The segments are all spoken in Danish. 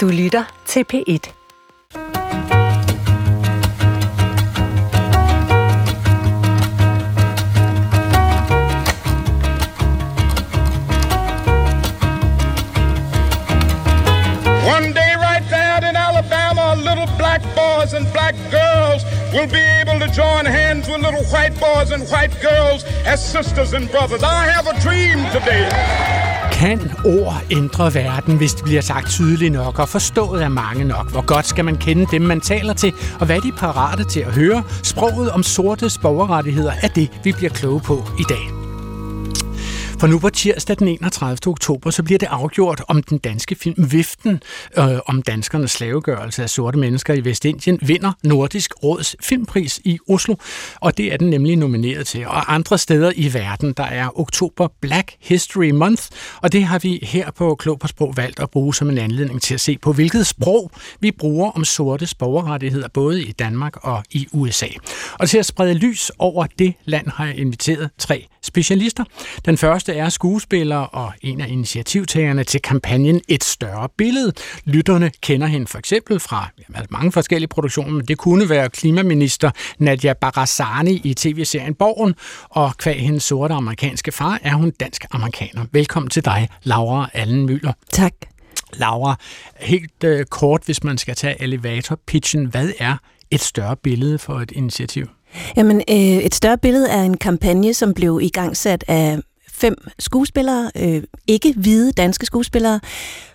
Du lytter til P1. One day right there in Alabama, little black boys and black girls will be able to join hands with little white boys and white girls as sisters and brothers. I have a dream today. Kan ord ændre verden, hvis det bliver sagt tydeligt nok og forstået af mange nok? Hvor godt skal man kende dem, man taler til, og hvad er de parate til at høre? Sproget om sortes borgerrettigheder er det, vi bliver kloge på i dag. For nu på tirsdag den 31. oktober, så bliver det afgjort om den danske film Viften øh, om danskernes slavegørelse af sorte mennesker i Vestindien vinder Nordisk Råds Filmpris i Oslo. Og det er den nemlig nomineret til. Og andre steder i verden, der er oktober Black History Month, og det har vi her på Klog på Sprog valgt at bruge som en anledning til at se på, hvilket sprog vi bruger om sorte borgerrettigheder, både i Danmark og i USA. Og til at sprede lys over det land har jeg inviteret tre specialister. Den første er skuespiller og en af initiativtagerne til kampagnen Et større billede. Lytterne kender hende for eksempel fra jamen, mange forskellige produktioner, men det kunne være klimaminister Nadia Barazani i tv-serien Borgen, og kvæg hendes sorte amerikanske far er hun dansk-amerikaner. Velkommen til dig, Laura Allen Møller. Tak. Laura, helt øh, kort, hvis man skal tage elevator-pitchen, hvad er et større billede for et initiativ? Jamen, øh, et større billede er en kampagne, som blev igangsat af fem skuespillere, øh, ikke hvide danske skuespillere,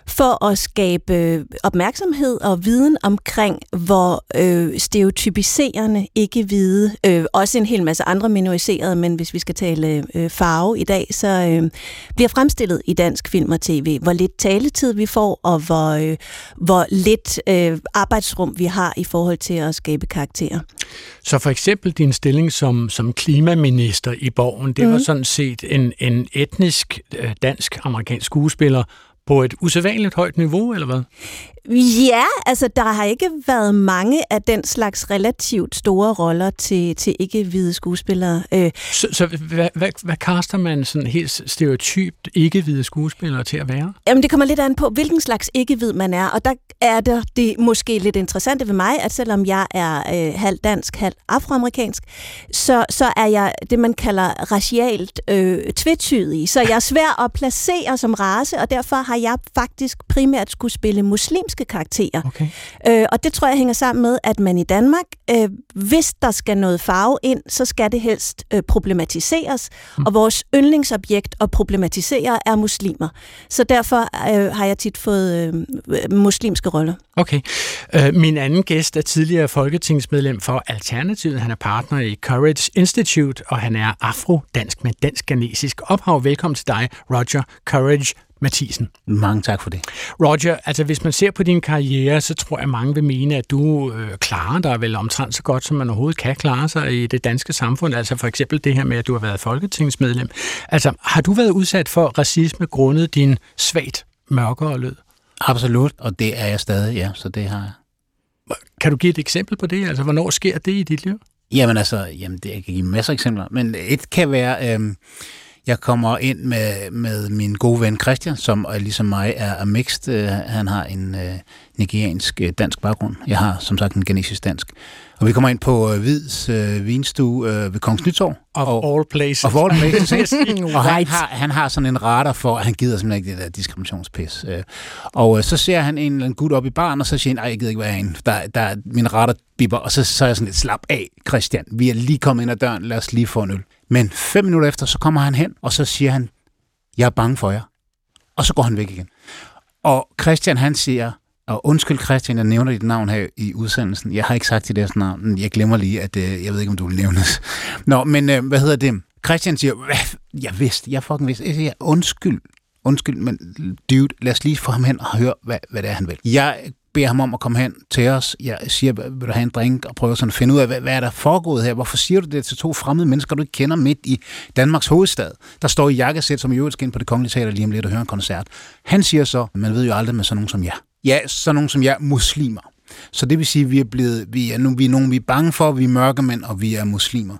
for at skabe opmærksomhed og viden omkring, hvor øh, stereotypiserende ikke-hvide, øh, også en hel masse andre minoriserede, men hvis vi skal tale øh, farve i dag, så øh, bliver fremstillet i dansk film og tv. Hvor lidt taletid vi får, og hvor, øh, hvor lidt øh, arbejdsrum vi har i forhold til at skabe karakterer. Så for eksempel din stilling som, som klimaminister i Borgen, det mm. var sådan set en, en etnisk øh, dansk-amerikansk skuespiller, på et usædvanligt højt niveau, eller hvad? Ja, altså der har ikke været mange af den slags relativt store roller til, til ikke-hvide skuespillere. Øh, Så, så hvad, hvad, hvad kaster man sådan helt stereotypt ikke-hvide skuespillere til at være? Jamen det kommer lidt an på, hvilken slags ikke-hvid man er, og der er der det måske lidt interessante ved mig, at selvom jeg er øh, halv dansk, halv afroamerikansk, så, så er jeg det, man kalder racialt øh, tvetydig. Så jeg er svær at placere som race, og derfor har jeg faktisk primært skulle spille muslimske karakterer. Okay. Øh, og det tror jeg hænger sammen med, at man i Danmark, øh, hvis der skal noget farve ind, så skal det helst øh, problematiseres. Mm. Og vores yndlingsobjekt at problematisere er muslimer. Så derfor øh, har jeg tit fået øh, muslimske roller. Okay. Øh, min anden gæst er tidligere folketingsmedlem for Alternativet. Han er partner i Courage Institute, og han er afro-dansk med dansk-ganesisk ophav. Velkommen til dig, Roger Courage Mathisen. Mange tak for det. Roger, altså hvis man ser på din karriere, så tror jeg mange vil mene, at du øh, klarer dig vel omtrent så godt, som man overhovedet kan klare sig i det danske samfund. Altså for eksempel det her med, at du har været folketingsmedlem. Altså har du været udsat for racisme grundet din svagt mørkere lyd? Absolut, og det er jeg stadig, ja, så det har jeg. Kan du give et eksempel på det? Altså hvornår sker det i dit liv? Jamen altså, jamen, det, jeg kan give masser af eksempler, men et kan være, øh, jeg kommer ind med, med min gode ven Christian, som ligesom mig er, er mixed. Øh, han har en øh, nigeriansk øh, dansk baggrund. Jeg har som sagt en genesisk dansk. Og vi kommer ind på øh, Hvids øh, vinstue øh, ved Kongens Nytorv. Of og, all places. Of all places. Yes. og han har, han har sådan en radar for, at han gider simpelthen ikke det der diskriminationspis. Øh, Og øh, så ser han en eller anden gut op i baren, og så siger han, nej, jeg gider ikke være herinde. Der, der, min radar bipper, og så, så er jeg sådan lidt, slap af, Christian. Vi er lige kommet ind ad døren, lad os lige få en øl. Men fem minutter efter, så kommer han hen, og så siger han, jeg er bange for jer. Og så går han væk igen. Og Christian, han siger, og undskyld Christian, jeg nævner dit navn her i udsendelsen. Jeg har ikke sagt dit deres navn, men jeg glemmer lige, at øh, jeg ved ikke, om du vil nævnes. Nå, men øh, hvad hedder det? Christian siger, jeg vidste, jeg fucking vidste. Jeg siger, undskyld, undskyld, men dude, lad os lige få ham hen og høre, hvad, hvad det er, han vil. Jeg beder ham om at komme hen til os. Jeg siger, vil du have en drink? Og prøver sådan at finde ud af, hvad, hvad er der foregået her? Hvorfor siger du det til to fremmede mennesker, du ikke kender midt i Danmarks hovedstad? Der står i jakkesæt, som i øvrigt skal ind på det kongelige teater lige om lidt og høre en koncert. Han siger så, man ved jo aldrig med sådan nogen som jer. Ja, sådan nogen som jer, muslimer. Så det vil sige, at vi er blevet, vi er, nu, vi er nogen, vi er bange for, vi er mørkemænd, og vi er muslimer.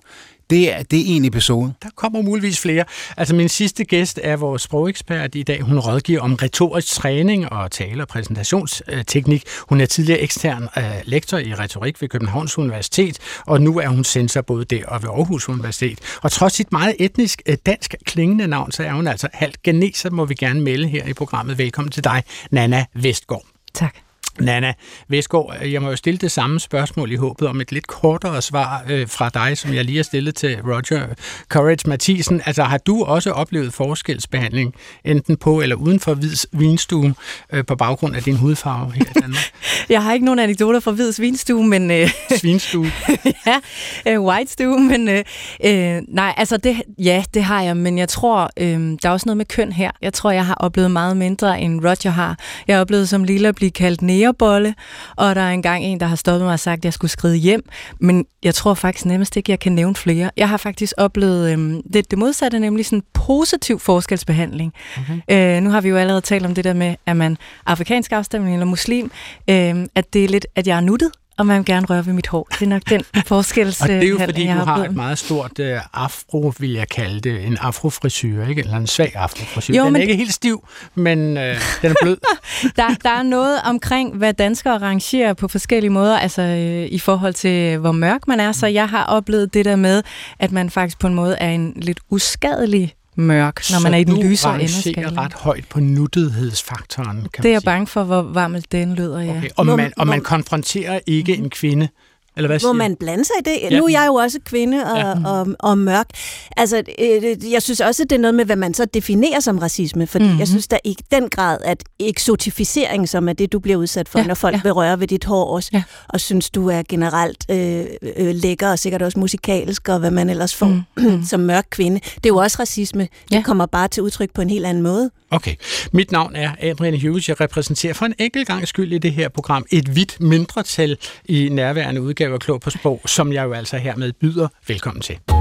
Det er, det er en episode. Der kommer muligvis flere. Altså min sidste gæst er vores sprogekspert i dag. Hun rådgiver om retorisk træning og tale- og præsentationsteknik. Hun er tidligere ekstern uh, lektor i retorik ved Københavns Universitet, og nu er hun censor både der og ved Aarhus Universitet. Og trods sit meget etnisk uh, dansk klingende navn, så er hun altså halvt geneser, må vi gerne melde her i programmet. Velkommen til dig, Nana Vestgaard. Tak. Nana Vestgaard, jeg må jo stille det samme spørgsmål i håbet om et lidt kortere svar øh, fra dig, som jeg lige har stillet til Roger Courage Mathisen. Altså har du også oplevet forskelsbehandling, enten på eller uden for Hvids Vinstue, øh, på baggrund af din hudfarve her i Danmark? jeg har ikke nogen anekdoter fra Hvids Vinstue, men... Øh, Svinstue? ja, øh, White Stue, men øh, øh, nej, altså det, ja, det har jeg, men jeg tror, øh, der er også noget med køn her. Jeg tror, jeg har oplevet meget mindre, end Roger har. Jeg har oplevet som lille at blive kaldt nære sneerbolle, og der er engang en, der har stoppet mig og sagt, at jeg skulle skride hjem, men jeg tror faktisk nemmest ikke, jeg kan nævne flere. Jeg har faktisk oplevet øhm, det, det modsatte, nemlig sådan positiv forskelsbehandling. Okay. Øh, nu har vi jo allerede talt om det der med, at man afrikansk afstemning eller muslim, øh, at det er lidt, at jeg er nuttet, og man vil gerne røre ved mit hår. Det er nok den forskel, Og det er jo fordi, du har et meget stort uh, afro, vil jeg kalde det, en afrofrisyr, ikke? eller en svag afrofrisyr. Jo, den er men... ikke helt stiv, men uh, den er blød. der, der er noget omkring, hvad danskere rangerer på forskellige måder, altså uh, i forhold til, hvor mørk man er. Så jeg har oplevet det der med, at man faktisk på en måde er en lidt uskadelig mørk, når man er i den lysere ende Så du ret højt på nuttighedsfaktoren, kan Det er jeg bange for, hvor varmt den lyder, ja. Okay. Og, man, og man konfronterer ikke en kvinde eller hvad Må man blande sig i det? Ja. Nu er jeg jo også kvinde og, ja. og, og, mørk. Altså, øh, jeg synes også, at det er noget med, hvad man så definerer som racisme, fordi mm-hmm. jeg synes, der i den grad, at eksotificering, som er det, du bliver udsat for, ja. når folk ja. vil røre ved dit hår også, ja. og synes, du er generelt øh, øh, lækker og sikkert også musikalsk, og hvad man ellers får mm-hmm. som mørk kvinde. Det er jo også racisme. Ja. Det kommer bare til udtryk på en helt anden måde. Okay. Mit navn er Adrian Hughes. Jeg repræsenterer for en enkelt gang skyld i det her program et vidt mindretal i nærværende udgave af Klog på Sprog, som jeg jo altså hermed byder velkommen til.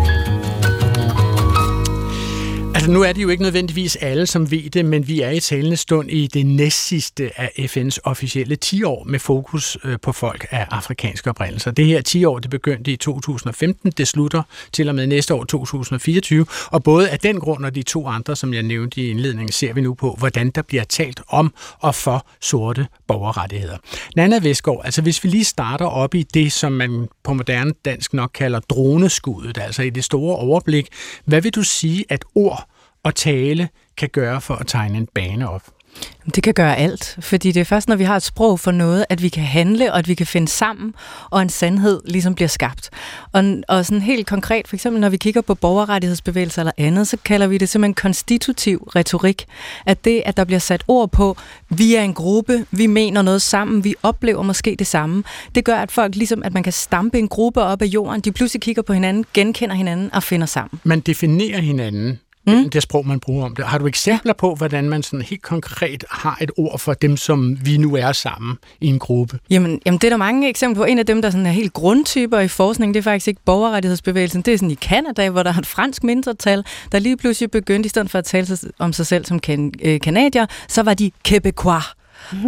Altså nu er det jo ikke nødvendigvis alle, som ved det, men vi er i talende stund i det næstsidste af FN's officielle 10 år med fokus øh, på folk af afrikanske oprindelser. Det her 10 år, det begyndte i 2015, det slutter til og med næste år 2024, og både af den grund og de to andre, som jeg nævnte i indledningen, ser vi nu på, hvordan der bliver talt om og for sorte borgerrettigheder. Nana Vestgaard, altså hvis vi lige starter op i det, som man på moderne dansk nok kalder droneskuddet, altså i det store overblik, hvad vil du sige, at ord og tale kan gøre for at tegne en bane op? Det kan gøre alt, fordi det er først, når vi har et sprog for noget, at vi kan handle, og at vi kan finde sammen, og en sandhed ligesom bliver skabt. Og, og sådan helt konkret, for eksempel når vi kigger på borgerrettighedsbevægelser eller andet, så kalder vi det simpelthen konstitutiv retorik. At det, at der bliver sat ord på, vi er en gruppe, vi mener noget sammen, vi oplever måske det samme, det gør, at folk ligesom, at man kan stampe en gruppe op af jorden, de pludselig kigger på hinanden, genkender hinanden og finder sammen. Man definerer hinanden mm. det sprog, man bruger om det. Har du eksempler på, hvordan man sådan helt konkret har et ord for dem, som vi nu er sammen i en gruppe? Jamen, jamen det er der mange eksempler på. En af dem, der sådan er helt grundtyper i forskning, det er faktisk ikke borgerrettighedsbevægelsen. Det er sådan i Kanada, hvor der er et fransk mindretal, der lige pludselig begyndte, i stedet for at tale om sig selv som kan, øh, kanadier, så var de québécois.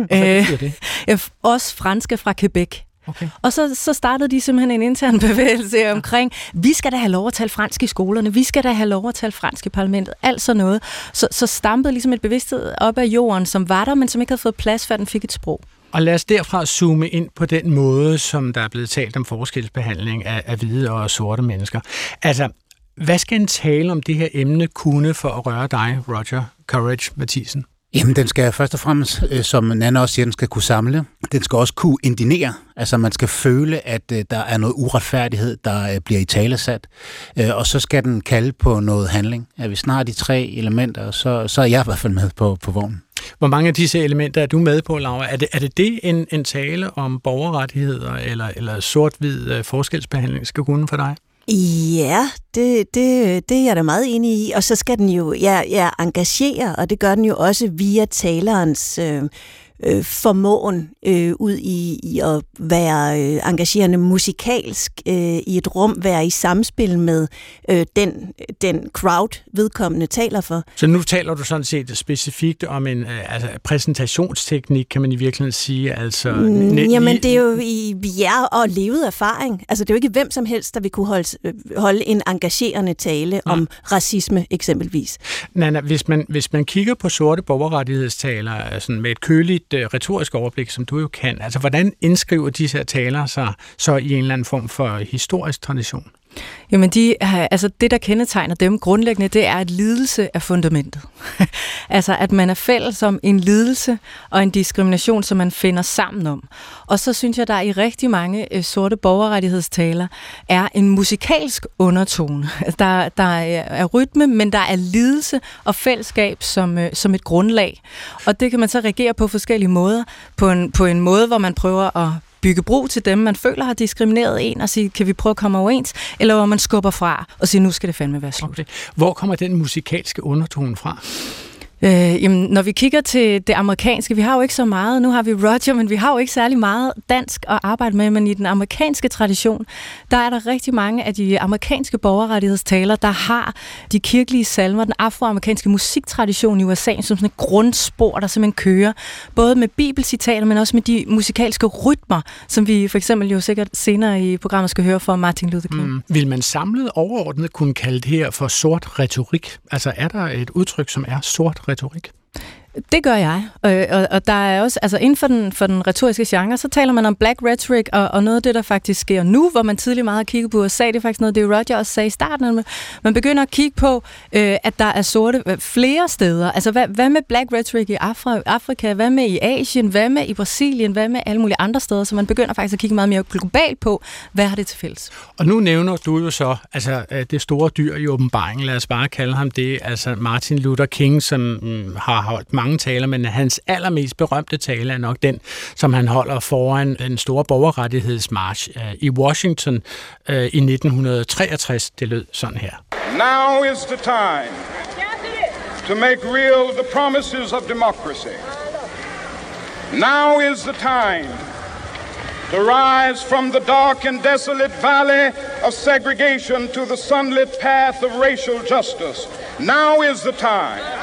Hvad øh, det? Øh, også franske fra Quebec. Okay. Og så, så startede de simpelthen en intern bevægelse omkring, vi skal da have lov at tale fransk i skolerne, vi skal da have lov at tale fransk i parlamentet, alt sådan noget. Så, så stampede ligesom et bevidsthed op af jorden, som var der, men som ikke havde fået plads, før den fik et sprog. Og lad os derfra zoome ind på den måde, som der er blevet talt om forskelsbehandling af, af hvide og sorte mennesker. Altså, hvad skal en tale om det her emne kunne for at røre dig, Roger Courage Mathisen? Jamen, den skal først og fremmest, øh, som Nana også siger, den skal kunne samle. Den skal også kunne indinere. Altså, man skal føle, at øh, der er noget uretfærdighed, der øh, bliver i talesat. Øh, og så skal den kalde på noget handling. Er vi snart de tre elementer, så, så er jeg i hvert fald med på, på vognen. Hvor mange af disse elementer er du med på, Laura? Er det, er det, det en, en tale om borgerrettigheder eller, eller sort-hvid øh, forskelsbehandling skal kunne for dig? Ja, det, det, det er jeg da meget enig i. Og så skal den jo ja, ja, engagere, og det gør den jo også via talerens øh, øh, formåen øh, ud i, i at være øh, engagerende musikalsk øh, i et rum, være i samspil med øh, den, den crowd, vedkommende taler for. Så nu taler du sådan set specifikt om en øh, altså, præsentationsteknik, kan man i virkeligheden sige. Altså, mm, jamen, det er jo i jer og levet erfaring. Altså, det er jo ikke hvem som helst, der vil kunne holde, øh, holde en engagerende tale ja. om racisme eksempelvis. Nana, hvis man, hvis man kigger på sorte borgerrettighedstaler altså med et køligt uh, retorisk overblik, som du jo kan, altså hvordan indskriver disse her taler sig så i en eller anden form for historisk tradition? Jamen, de, altså det, der kendetegner dem grundlæggende, det er, at lidelse er fundamentet. altså, at man er fælles om en lidelse og en diskrimination, som man finder sammen om. Og så synes jeg, der i rigtig mange øh, sorte borgerrettighedstaler er en musikalsk undertone. Altså, der, der øh, er rytme, men der er lidelse og fællesskab som, øh, som et grundlag. Og det kan man så reagere på forskellige måder. På en, på en måde, hvor man prøver at bygge bro til dem, man føler har diskrimineret en, og sige, kan vi prøve at komme overens, eller hvor man skubber fra og siger, nu skal det fandme være slut. Okay. Hvor kommer den musikalske undertone fra? Øh, jamen, når vi kigger til det amerikanske, vi har jo ikke så meget, nu har vi Roger, men vi har jo ikke særlig meget dansk at arbejde med, men i den amerikanske tradition, der er der rigtig mange af de amerikanske borgerrettighedstaler, der har de kirkelige salmer, den afroamerikanske musiktradition i USA, som sådan et grundspor, der simpelthen kører, både med bibelcitater, men også med de musikalske rytmer, som vi for eksempel jo sikkert senere i programmet skal høre fra Martin Luther King. Mm. Vil man samlet overordnet kunne kalde det her for sort retorik? Altså er der et udtryk, som er sort retorik? Det gør jeg, og, og, og der er også, altså inden for den, for den retoriske genre, så taler man om black rhetoric, og, og noget af det, der faktisk sker nu, hvor man tidligere meget har kigget på USA, det er faktisk noget, det Roger også sagde i starten, man begynder at kigge på, øh, at der er sorte øh, flere steder. Altså, hvad, hvad med black rhetoric i Afri, Afrika, hvad med i Asien, hvad med i Brasilien, hvad med alle mulige andre steder, så man begynder faktisk at kigge meget mere globalt på, hvad har det til fælles. Og nu nævner du jo så, altså øh, det store dyr i åbenbaringen, lad os bare kalde ham det, altså Martin Luther King, som mm, har holdt mange mange taler, men hans allermest berømte tale er nok den, som han holder foran den store borgerrettighedsmarch øh, i Washington øh, i 1963. Det lød sådan her. Now is the time to make real the promises of democracy. Now is the time to rise from the dark and desolate valley of segregation to the sunlit path of racial justice. Now is the time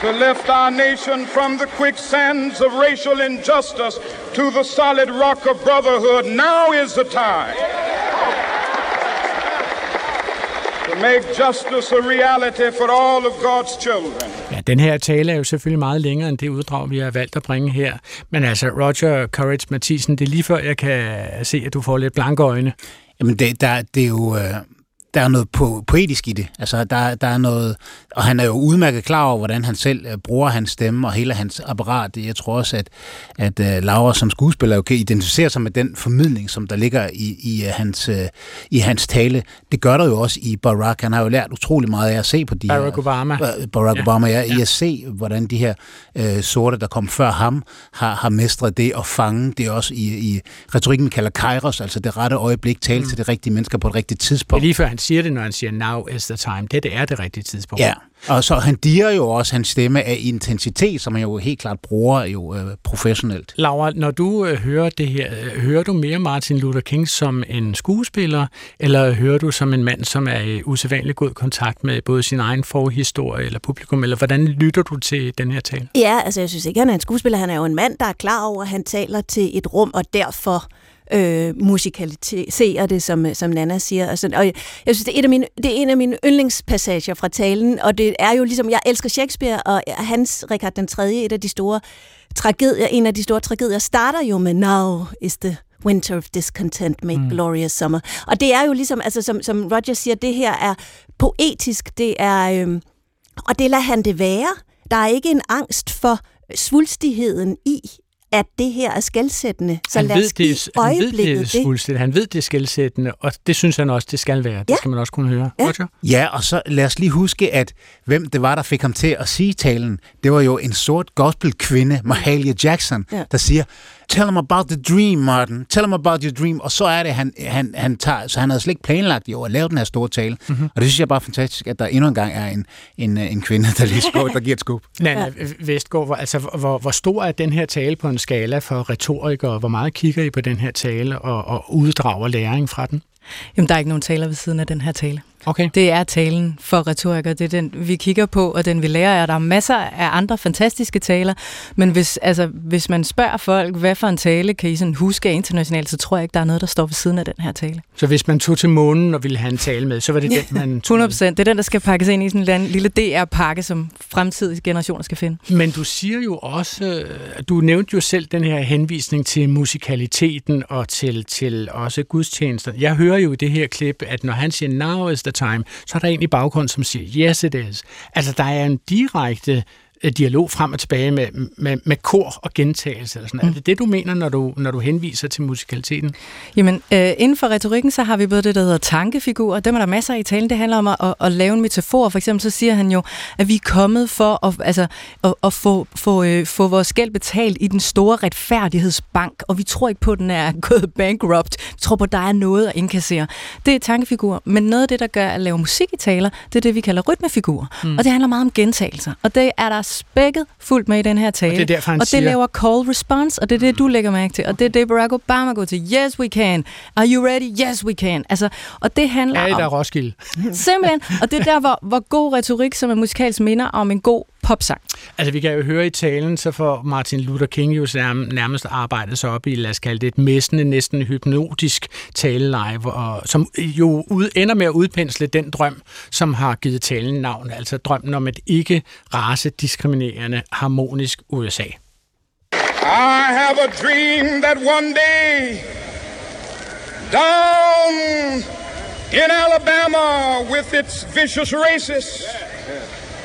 to lift our nation from the quicksands of racial injustice to the solid rock of brotherhood. Now is the time to make justice a reality for all of God's children. Ja, den her tale er jo selvfølgelig meget længere end det uddrag, vi har valgt at bringe her. Men altså, Roger Courage Mathisen, det er lige før, jeg kan se, at du får lidt blanke øjne. Jamen, det, der, det er jo... Øh der er noget po- poetisk i det. Altså, der, der er noget, og han er jo udmærket klar over, hvordan han selv uh, bruger hans stemme og hele hans apparat. Jeg tror også, at, at uh, Laura som skuespiller jo kan identificere sig med den formidling, som der ligger i, i, uh, hans, uh, i hans tale. Det gør der jo også i Barack. Han har jo lært utrolig meget af at se på de Barack her, Obama. Barack ja. Obama, ja, ja. I at se, hvordan de her uh, sorte, der kom før ham, har, har mestret det og fange det også i, i retorikken, kalder kairos, altså det rette øjeblik, tale mm. til det rigtige mennesker på et rigtigt tidspunkt. Det er lige før han siger det, når han siger, now is the time. Det, det er det rigtige tidspunkt. Ja, og så han diger jo også hans stemme af intensitet, som han jo helt klart bruger jo øh, professionelt. Laura, når du øh, hører det her, øh, hører du mere Martin Luther King som en skuespiller, eller hører du som en mand, som er i usædvanlig god kontakt med både sin egen forhistorie eller publikum, eller hvordan lytter du til den her tale? Ja, altså jeg synes ikke, han er en skuespiller. Han er jo en mand, der er klar over, at han taler til et rum, og derfor øh, musikalisere det, som, som Nana siger. Altså, og jeg, jeg synes, det er, et af mine, det er en af mine yndlingspassager fra talen, og det er jo ligesom, jeg elsker Shakespeare, og hans Richard den 3., et af de store tragedier, en af de store tragedier, starter jo med Now is the winter of discontent, make mm. glorious summer. Og det er jo ligesom, altså som, som Roger siger, det her er poetisk, det er, øh, og det lader han det være. Der er ikke en angst for svulstigheden i, at det her er skældsættende. Så han lad os give det, han ved det, det. Han ved det er skældsættende, og det synes han også, det skal være. Ja. Det skal man også kunne høre. Ja. Roger? ja, og så lad os lige huske, at hvem det var, der fik ham til at sige talen, det var jo en sort gospelkvinde, Mahalia Jackson, ja. der siger, tell him about the dream, Martin. Tell him about your dream. Og så er det, han, han, han tager, så han havde slet ikke planlagt i år at lave den her store tale. Mm-hmm. Og det synes jeg bare er fantastisk, at der endnu en gang er en, en, en kvinde, der, lige skår, der giver et skub. Nana ja. Vestgaard, hvor, altså, hvor, hvor stor er den her tale på en skala for retorikere? Hvor meget kigger I på den her tale og, og uddrager læring fra den? Jamen, der er ikke nogen taler ved siden af den her tale. Okay. Det er talen for retorikere, det er den, vi kigger på, og den vi lærer af. Der er masser af andre fantastiske taler, men hvis, altså, hvis man spørger folk, hvad for en tale kan I sådan huske internationalt, så tror jeg ikke, der er noget, der står ved siden af den her tale. Så hvis man tog til månen og ville have en tale med, så var det den, man tog 100 procent. Det er den, der skal pakkes ind i sådan en lille DR-pakke, som fremtidige generationer skal finde. Men du siger jo også, du nævnte jo selv den her henvisning til musikaliteten og til, til også gudstjenester. Jeg hører jo i det her klip, at når han siger, now is the time, så er der en i baggrund, som siger, yes it is. Altså, der er en direkte dialog frem og tilbage med, med, med kor og gentagelse. Eller sådan. Mm. Er det det, du mener, når du, når du henviser til musikaliteten? Jamen, øh, inden for retorikken, så har vi både det, der hedder tankefigurer. Dem er der masser af i talen. Det handler om at, at, at lave en metafor. For eksempel så siger han jo, at vi er kommet for at, altså, at, at få, få, øh, få vores gæld betalt i den store retfærdighedsbank, og vi tror ikke på, at den er gået bankrupt. Vi tror på, at der er noget at indkassere. Det er tankefigurer. Men noget af det, der gør at lave musik i taler, det er det, vi kalder rytmefigurer. Mm. Og det handler meget om gentagelser. Og det er der spækket fuldt med i den her tale. Og det, er derfor, og det siger... laver call response, og det er det, du lægger mærke til. Og det er det, Barack Obama går til. Yes, we can. Are you ready? Yes, we can. Altså, og det handler er I om... der Roskilde? Simpelthen. Og det er der, hvor, hvor god retorik, som er musikalsk minder om en god popsang. Altså, vi kan jo høre i talen, så får Martin Luther King jo nærmest arbejdet sig op i, lad os kalde det et messende, næsten hypnotisk taleleje, hvor, som jo ud, ender med at udpensle den drøm, som har givet talen navn, altså drømmen om et ikke race-diskriminerende, harmonisk USA. I have a dream that one day down in Alabama with its vicious races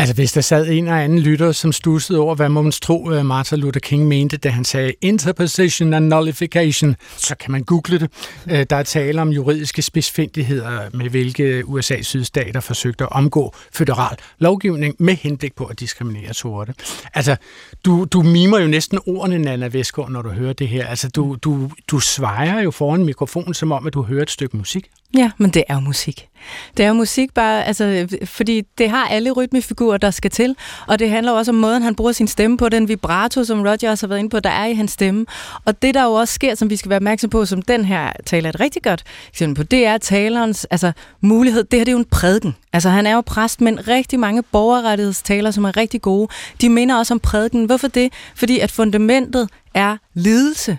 Altså, hvis der sad en eller anden lytter, som stussede over, hvad må man tro, øh, Martin Luther King mente, da han sagde interposition and nullification, så kan man google det. Øh, der er tale om juridiske spidsfindigheder, med hvilke USA's sydstater forsøgte at omgå federal lovgivning med henblik på at diskriminere sorte. Altså, du, du mimer jo næsten ordene, Nana Vestgaard, når du hører det her. Altså, du, du, du svejer jo foran mikrofonen, som om, at du hører et stykke musik. Ja, men det er jo musik. Det er jo musik bare, altså, fordi det har alle rytmefigurer, der skal til, og det handler også om måden, han bruger sin stemme på, den vibrato, som Roger også har været inde på, der er i hans stemme. Og det, der jo også sker, som vi skal være opmærksom på, som den her taler et rigtig godt eksempel på, det er talerens altså, mulighed. Det her det er jo en prædiken. Altså, han er jo præst, men rigtig mange borgerrettighedstaler, som er rigtig gode, de minder også om prædiken. Hvorfor det? Fordi at fundamentet er lidelse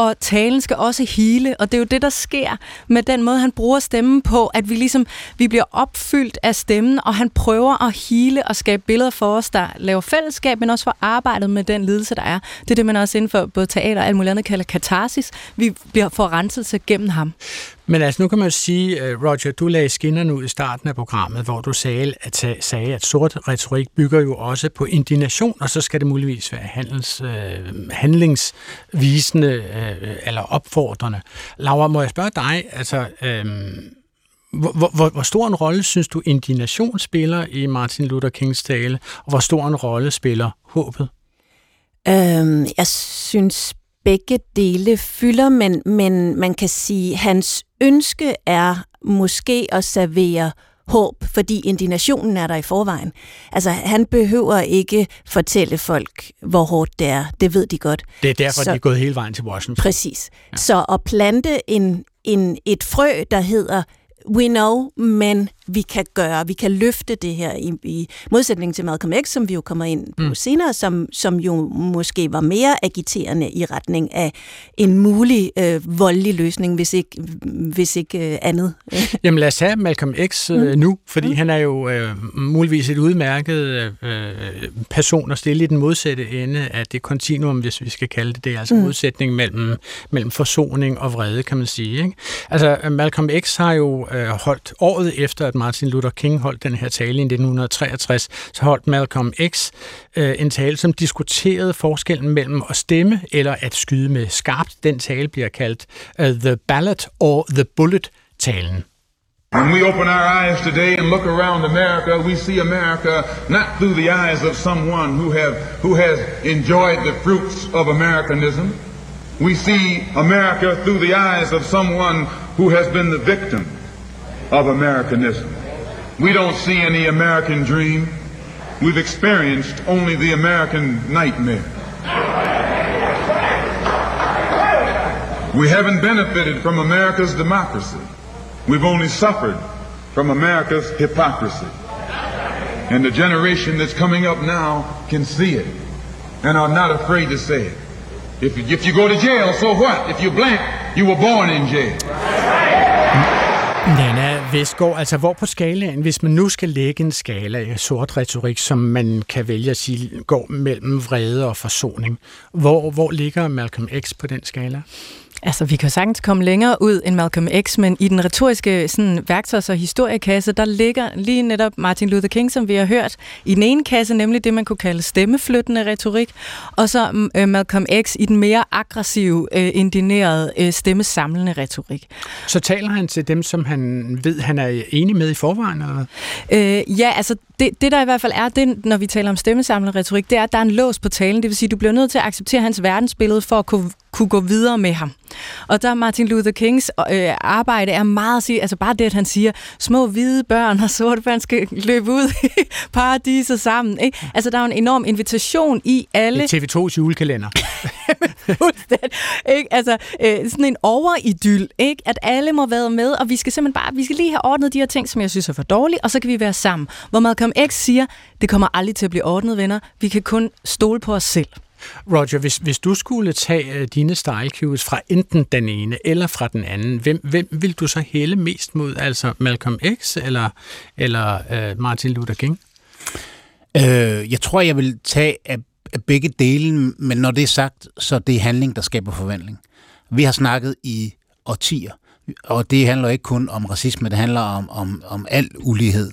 og talen skal også hele, og det er jo det, der sker med den måde, han bruger stemmen på, at vi ligesom vi bliver opfyldt af stemmen, og han prøver at hele og skabe billeder for os, der laver fællesskab, men også for arbejdet med den lidelse, der er. Det er det, man også inden for både teater og alt muligt andet kalder katarsis. Vi bliver forrenset sig gennem ham. Men altså, nu kan man sige, øh, Roger, du lagde skinnerne ud i starten af programmet, hvor du sagde, at, øh, sagde, at sort retorik bygger jo også på indignation, og så skal det muligvis være handels, øh, handlingsvisende øh, eller opfordrende. Laura, må jeg spørge dig, altså, øh, hvor, hvor, hvor stor en rolle synes du indignation spiller i Martin Luther Kings tale, og hvor stor en rolle spiller håbet? Øhm, jeg synes begge dele fylder, men, men man kan sige, hans ønske er måske at servere håb, fordi indignationen er der i forvejen. Altså, han behøver ikke fortælle folk, hvor hårdt det er. Det ved de godt. Det er derfor, Så, de er gået hele vejen til Washington. Præcis. Ja. Så at plante en, en, et frø, der hedder we know, men vi kan gøre, vi kan løfte det her i, i modsætning til Malcolm X, som vi jo kommer ind på mm. senere, som, som jo måske var mere agiterende i retning af en mulig øh, voldelig løsning, hvis ikke, hvis ikke øh, andet. Jamen lad os have Malcolm X øh, mm. nu, fordi mm. han er jo øh, muligvis et udmærket øh, person at stille i den modsatte ende af det kontinuum, hvis vi skal kalde det det, altså mm. modsætning mellem, mellem forsoning og vrede, kan man sige. Ikke? Altså Malcolm X har jo øh, holdt året efter, at Martin Luther King holdt den her tale i 1963, så holdt Malcolm X øh, en tale, som diskuterede forskellen mellem at stemme eller at skyde med skarpt. Den tale bliver kaldt uh, The Ballot or The Bullet-talen. When we open our eyes today and look around America, we see America not through the eyes of someone who have who has enjoyed the fruits of Americanism. We see America through the eyes of someone who has been the victim of Americanism. We don't see any American dream. We've experienced only the American nightmare. We haven't benefited from America's democracy. We've only suffered from America's hypocrisy. And the generation that's coming up now can see it and are not afraid to say it. If, if you go to jail, so what? If you blink, you were born in jail. Vestgaard, altså hvor på skalaen, hvis man nu skal lægge en skala af sort retorik, som man kan vælge at sige går mellem vrede og forsoning, hvor, hvor ligger Malcolm X på den skala? Altså, vi kan sagtens komme længere ud end Malcolm X, men i den retoriske sådan, værktøjs- og historiekasse, der ligger lige netop Martin Luther King, som vi har hørt, i den ene kasse, nemlig det, man kunne kalde stemmeflyttende retorik, og så øh, Malcolm X i den mere aggressive, øh, indinerede, øh, stemmesamlende retorik. Så taler han til dem, som han ved, han er enig med i forvejen, eller? Øh, ja, altså det, det der i hvert fald er, det, når vi taler om stemmesamlende retorik, det er, at der er en lås på talen. Det vil sige, du bliver nødt til at acceptere hans verdensbillede for at kunne, kunne gå videre med ham. Og der Martin Luther Kings øh, arbejde er meget at sige, altså bare det, at han siger, små hvide børn og sorte børn skal løbe ud i paradiset sammen. Ikke? Altså der er en enorm invitation i alle... Det er TV2's julekalender. ikke? Altså øh, sådan en overidyl, ikke? at alle må være med, og vi skal simpelthen bare, vi skal lige have ordnet de her ting, som jeg synes er for dårlige, og så kan vi være sammen. Hvor Malcolm X siger, det kommer aldrig til at blive ordnet, venner. Vi kan kun stole på os selv. Roger, hvis, hvis du skulle tage øh, dine style cues fra enten den ene eller fra den anden, hvem, hvem vil du så hælde mest mod? Altså Malcolm X eller, eller uh, Martin Luther King? Øh, jeg tror, jeg vil tage af, af begge dele, men når det er sagt, så det er handling, der skaber forvandling. Vi har snakket i årtier, og det handler ikke kun om racisme, det handler om, om, om al ulighed.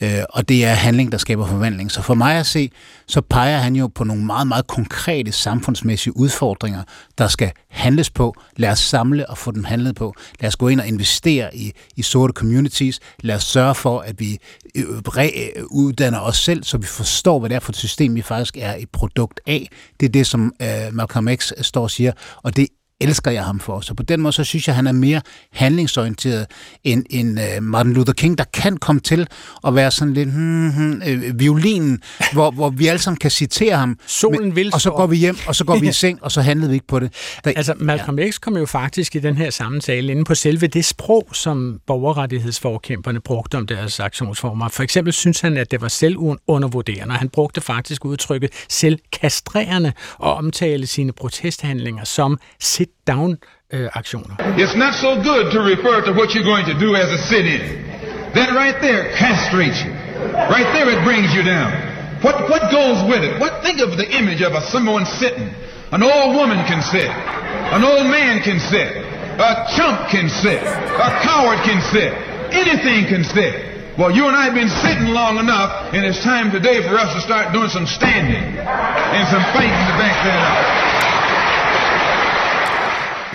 Øh, og det er handling, der skaber forvandling. Så for mig at se, så peger han jo på nogle meget, meget konkrete samfundsmæssige udfordringer, der skal handles på. Lad os samle og få dem handlet på. Lad os gå ind og investere i, i sorte communities. Lad os sørge for, at vi øh, øh, uddanner os selv, så vi forstår, hvad det er for et system, vi faktisk er et produkt af. Det er det, som øh, Malcolm X står og siger, og det elsker jeg ham for. Så på den måde, så synes jeg, at han er mere handlingsorienteret end, end uh, Martin Luther King, der kan komme til at være sådan lidt hmm, hmm, øh, violinen, hvor, hvor vi alle sammen kan citere ham. Solen men, vil Og så går vi hjem, og så går vi i seng, og så handlede vi ikke på det. Der, altså, Malcolm ja. X kom jo faktisk i den her samtale inde på selve det sprog, som borgerrettighedsforkæmperne brugte om deres aktionsformer. For eksempel synes han, at det var selvundervurderende, og han brugte faktisk udtrykket selvkastrerende og omtale sine protesthandlinger som sit-down uh. It's not so good to refer to what you're going to do as a sit-in. That right there castrates you. Right there it brings you down. What, what goes with it? What Think of the image of a, someone sitting. An old woman can sit. An old man can sit. A chump can sit. A coward can sit. Anything can sit. Well, you and I have been sitting long enough, and it's time today for us to start doing some standing and some fighting to back that up.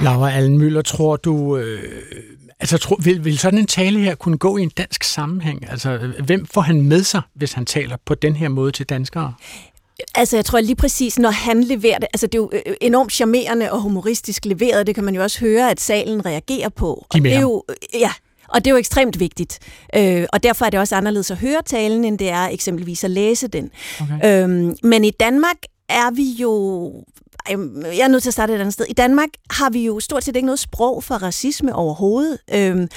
Laura Allen Møller, tror du, øh, altså tro, vil, vil sådan en tale her kunne gå i en dansk sammenhæng? Altså, hvem får han med sig, hvis han taler på den her måde til danskere? Altså, jeg tror lige præcis, når han leverer det, altså det er jo øh, enormt charmerende og humoristisk leveret, det kan man jo også høre, at salen reagerer på. De og det er jo, ja, og det er jo ekstremt vigtigt. Øh, og derfor er det også anderledes at høre talen, end det er eksempelvis at læse den. Okay. Øhm, men i Danmark er vi jo jeg er nødt til at starte et andet sted. I Danmark har vi jo stort set ikke noget sprog for racisme overhovedet. Øhm,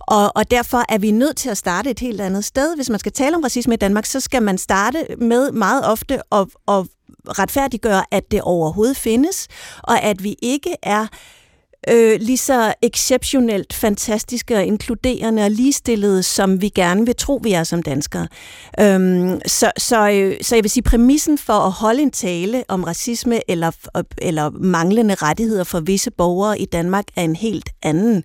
og, og derfor er vi nødt til at starte et helt andet sted. Hvis man skal tale om racisme i Danmark, så skal man starte med meget ofte at, at retfærdiggøre, at det overhovedet findes, og at vi ikke er øh, øh, lige så exceptionelt fantastiske og inkluderende og ligestillede, som vi gerne vil tro, vi er som danskere. Øhm, så, så, øh, så jeg vil sige, præmissen for at holde en tale om racisme eller, eller manglende rettigheder for visse borgere i Danmark er en helt anden.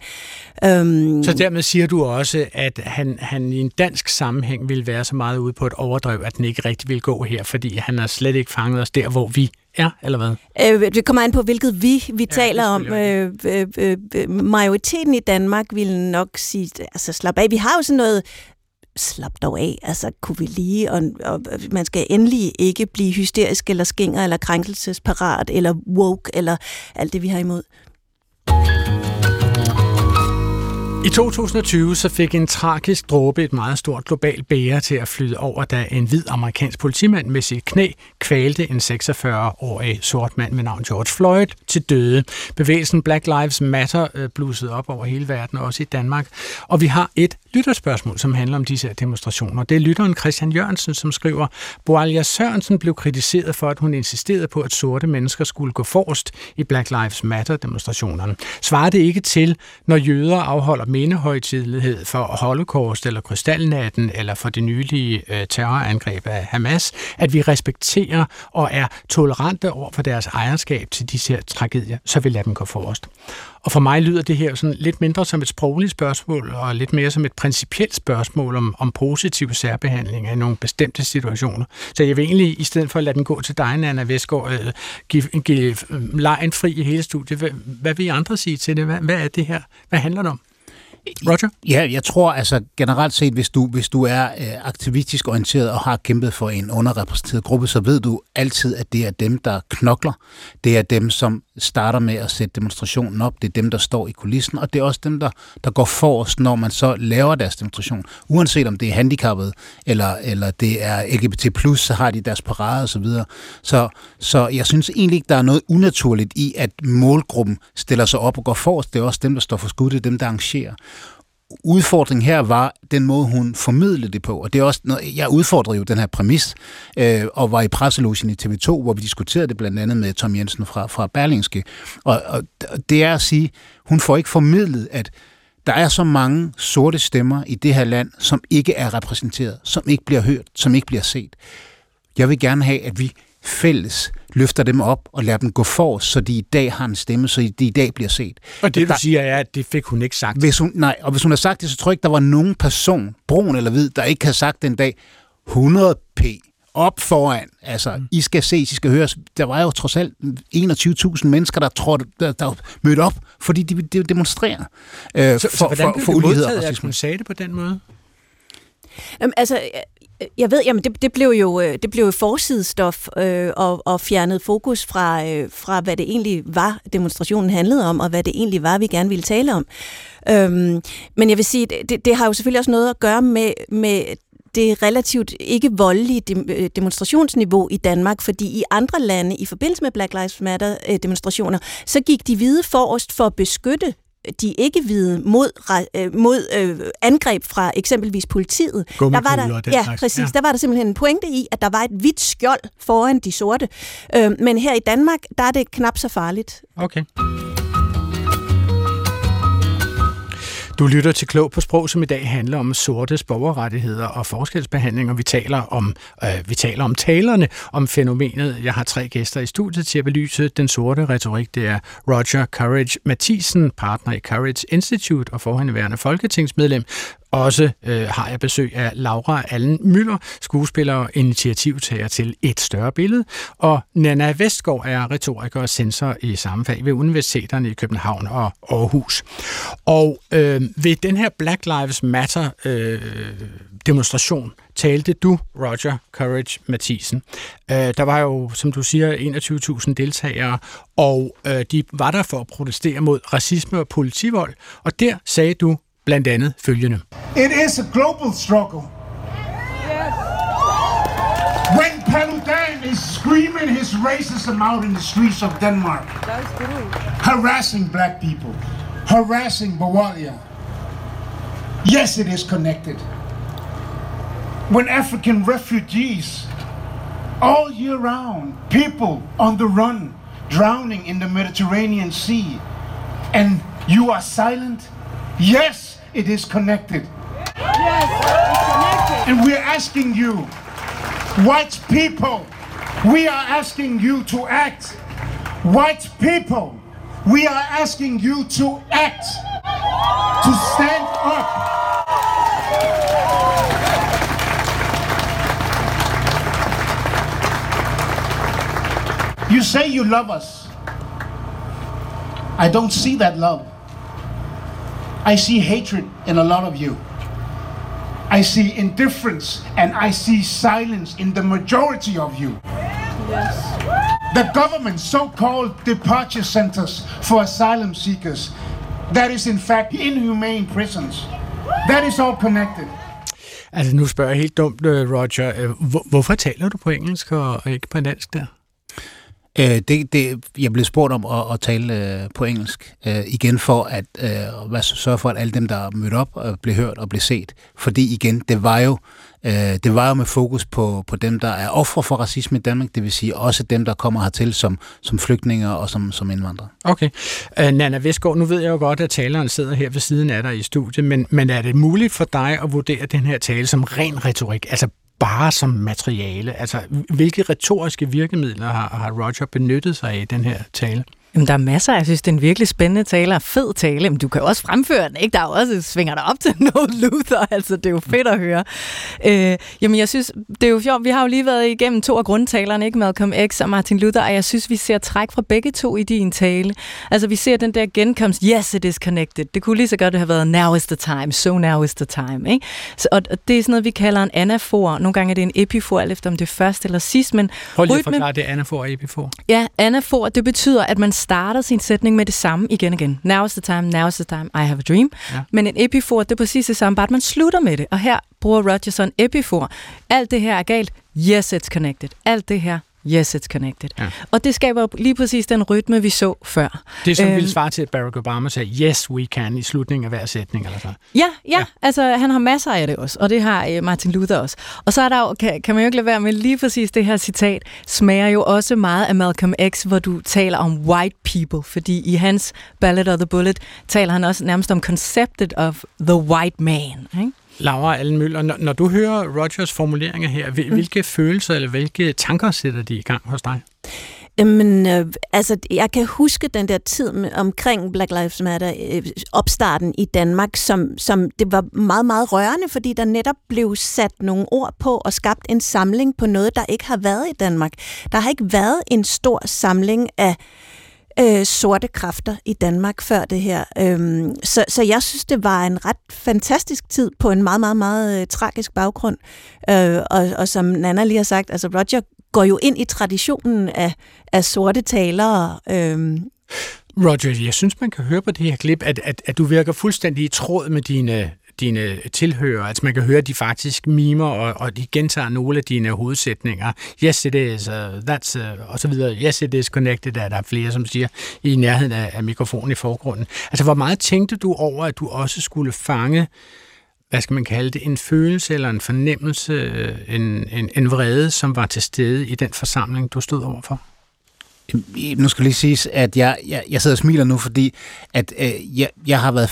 Øhm, så dermed siger du også, at han, han i en dansk sammenhæng vil være så meget ude på et overdrev, at den ikke rigtig vil gå her, fordi han har slet ikke fanget os der, hvor vi er, eller hvad? Øh, det kommer an på, hvilket vi, vi ja, taler om. Øh, øh, øh, øh, majoriteten i Danmark vil nok sige, altså slap af. Vi har jo sådan noget, slap dog af, altså kunne vi lige, og, og man skal endelig ikke blive hysterisk, eller skænger, eller krænkelsesparat, eller woke, eller alt det, vi har imod. I 2020 så fik en tragisk dråbe et meget stort globalt bære til at flyde over, da en hvid amerikansk politimand med sit knæ kvalte en 46-årig sort mand med navn George Floyd til døde. Bevægelsen Black Lives Matter øh, blussede op over hele verden, også i Danmark. Og vi har et lytterspørgsmål, som handler om disse demonstrationer. Det er lytteren Christian Jørgensen, som skriver, Boalia Sørensen blev kritiseret for, at hun insisterede på, at sorte mennesker skulle gå forrest i Black Lives Matter-demonstrationerne. Svarer det ikke til, når jøder afholder mindehøjtidlighed for Holocaust eller Krystalnatten eller for det nylige øh, terrorangreb af Hamas, at vi respekterer og er tolerante over for deres ejerskab til disse her tragedier, så vi lader dem gå forrest. Og for mig lyder det her sådan lidt mindre som et sprogligt spørgsmål, og lidt mere som et principielt spørgsmål om, om positiv særbehandling af nogle bestemte situationer. Så jeg vil egentlig, i stedet for at lade den gå til dig, Anna Vestgaard, øh, give, give øh, lejen fri i hele studiet. Hvad, hvad vil I andre sige til det? Hvad, hvad er det her? Hvad handler det om? Roger? Ja, jeg tror altså generelt set, hvis du, hvis du er øh, aktivistisk orienteret og har kæmpet for en underrepræsenteret gruppe, så ved du altid, at det er dem, der knokler. Det er dem, som starter med at sætte demonstrationen op. Det er dem, der står i kulissen, og det er også dem, der, der går forrest, når man så laver deres demonstration. Uanset om det er handicappet, eller, eller det er LGBT+, så har de deres parade osv. Så, så, så jeg synes egentlig ikke, der er noget unaturligt i, at målgruppen stiller sig op og går forrest. Det er også dem, der står for skud, det er dem, der arrangerer udfordring her var den måde, hun formidlede det på. Og det er også noget, jeg udfordrede jo den her præmis, øh, og var i presselogen i TV2, hvor vi diskuterede det blandt andet med Tom Jensen fra, fra Berlingske. Og, og det er at sige, hun får ikke formidlet, at der er så mange sorte stemmer i det her land, som ikke er repræsenteret, som ikke bliver hørt, som ikke bliver set. Jeg vil gerne have, at vi fælles løfter dem op og lader dem gå for, så de i dag har en stemme, så de i dag bliver set. Og det, du der, siger, er, at det fik hun ikke sagt. Hvis hun, nej, og hvis hun har sagt det, så tror jeg ikke, der var nogen person, brun eller hvid, der ikke har sagt den dag, 100 p op foran. Altså, mm. I skal se, I skal høre. Der var jo trods alt 21.000 mennesker, der, trådte, der, der mødte op, fordi de, de demonstrerer øh, så, for, så hvordan for, for ulighed. Modtaget, at hun sagde det på den måde? Jamen, altså, Øh, jeg ved, jamen det, det blev jo øh, det blev jo forsidestof øh, og, og fjernet fokus fra, øh, fra, hvad det egentlig var, demonstrationen handlede om, og hvad det egentlig var, vi gerne ville tale om. Øhm, men jeg vil sige, det, det har jo selvfølgelig også noget at gøre med, med det relativt ikke voldelige øh, demonstrationsniveau i Danmark, fordi i andre lande, i forbindelse med Black Lives Matter øh, demonstrationer, så gik de hvide forrest for at beskytte de ikke-hvide mod, øh, mod øh, angreb fra eksempelvis politiet. Der var der, ja, præcis. Ja. Der var der simpelthen en pointe i, at der var et hvidt skjold foran de sorte. Øh, men her i Danmark, der er det knap så farligt. Okay. Du lytter til Klog på Sprog, som i dag handler om sorte borgerrettigheder og forskelsbehandling, og vi taler om, øh, vi taler om talerne, om fænomenet. Jeg har tre gæster i studiet til at belyse den sorte retorik. Det er Roger Courage Mathisen, partner i Courage Institute og forhenværende folketingsmedlem, også øh, har jeg besøg af Laura Allen Møller, skuespiller og initiativtager til Et Større Billede, og Nana Vestgaard er retoriker og censor i samme fag ved universiteterne i København og Aarhus. Og øh, ved den her Black Lives Matter øh, demonstration talte du, Roger Courage Mathisen. Øh, der var jo, som du siger, 21.000 deltagere, og øh, de var der for at protestere mod racisme og politivold, og der sagde du blandt andet følgende. It is a global struggle. Yes. When Paludan is screaming his racism out in the streets of Denmark, harassing black people, harassing Bawalia, yes, it is connected. When African refugees, all year round, people on the run, drowning in the Mediterranean Sea, and you are silent, yes, it is connected. Yes, it's connected. And we're asking you, white people, we are asking you to act. White people, we are asking you to act, to stand up. You say you love us. I don't see that love. I see hatred in a lot of you. I see indifference and I see silence in the majority of you. Yes. The government's so-called departure centers for asylum seekers, that is in fact inhumane prisons. That is all connected. Altså nu spørger jeg helt dumt, øh, Roger. Øh, hvorfor taler du på engelsk og ikke på dansk der? Øh, det, det, jeg blev spurgt om at, at tale øh, på engelsk øh, igen for at øh, hvad, sørge for, at alle dem, der mødte op, øh, blev hørt og blev set. Fordi igen, det var jo øh, det var jo med fokus på, på dem, der er ofre for racisme i Danmark, det vil sige også dem, der kommer hertil som, som flygtninger og som, som indvandrere. Okay. Øh, Nana Vestgaard, nu ved jeg jo godt, at taleren sidder her ved siden af dig i studiet, men, men er det muligt for dig at vurdere den her tale som ren retorik? Altså bare som materiale? Altså, hvilke retoriske virkemidler har, har Roger benyttet sig af i den her tale? Jamen, der er masser. Jeg synes, det er en virkelig spændende tale og fed tale. Men du kan jo også fremføre den, ikke? Der er jo også svinger dig op til No Luther. Altså, det er jo fedt at høre. Øh, jamen, jeg synes, det er jo sjovt. Vi har jo lige været igennem to af grundtalerne, ikke? Malcolm X og Martin Luther, og jeg synes, vi ser træk fra begge to i din tale. Altså, vi ser den der genkomst. Yes, it is connected. Det kunne lige så godt have været now is the time. So now is the time, ikke? Så, og, det er sådan noget, vi kalder en anafor. Nogle gange er det en epifor, alt efter om det er først eller sidst. Men Prøv lige at forklare det anafor og epifor. Ja, anafor, det betyder, at man starter sin sætning med det samme igen og igen. Now is the time, now is the time, I have a dream. Ja. Men en epifor, det er præcis det samme, bare at man slutter med det. Og her bruger Roger en epifor. Alt det her er galt. Yes, it's connected. Alt det her Yes, it's connected. Ja. Og det skaber lige præcis den rytme, vi så før. Det er som øhm, ville svare til, at Barack Obama sagde, yes, we can, i slutningen af hver sætning. Eller så. Ja, ja, ja, altså han har masser af det også, og det har øh, Martin Luther også. Og så er der jo, kan, kan man jo ikke lade være med lige præcis det her citat, smager jo også meget af Malcolm X, hvor du taler om white people, fordi i hans Ballad of the Bullet taler han også nærmest om conceptet of the white man. Ikke? Laura Allenmøller, når, når du hører Rogers formuleringer her, mm. hvilke mm. følelser eller hvilke tanker sætter de i gang hos dig? Jamen, øh, altså, jeg kan huske den der tid med, omkring Black Lives Matter, øh, opstarten i Danmark, som, som det var meget, meget rørende, fordi der netop blev sat nogle ord på og skabt en samling på noget, der ikke har været i Danmark. Der har ikke været en stor samling af øh, Øh, sorte kræfter i Danmark før det her. Øhm, så, så jeg synes, det var en ret fantastisk tid på en meget, meget, meget øh, tragisk baggrund. Øh, og, og som Nana lige har sagt, altså Roger går jo ind i traditionen af, af sorte talere. Øhm. Roger, jeg synes, man kan høre på det her klip, at, at, at du virker fuldstændig i tråd med dine dine tilhører. Altså man kan høre, at de faktisk mimer, og, og de gentager nogle af dine hovedsætninger. Yes, it is, uh, that's, uh, og så videre. Yes, it is connected, er der flere, som siger, i nærheden af, af mikrofonen i forgrunden. Altså, hvor meget tænkte du over, at du også skulle fange hvad skal man kalde det, en følelse eller en fornemmelse, øh, en, en, en vrede, som var til stede i den forsamling, du stod overfor? Nu skal lige siges, at jeg, jeg, jeg sidder og smiler nu, fordi at øh, jeg, jeg har været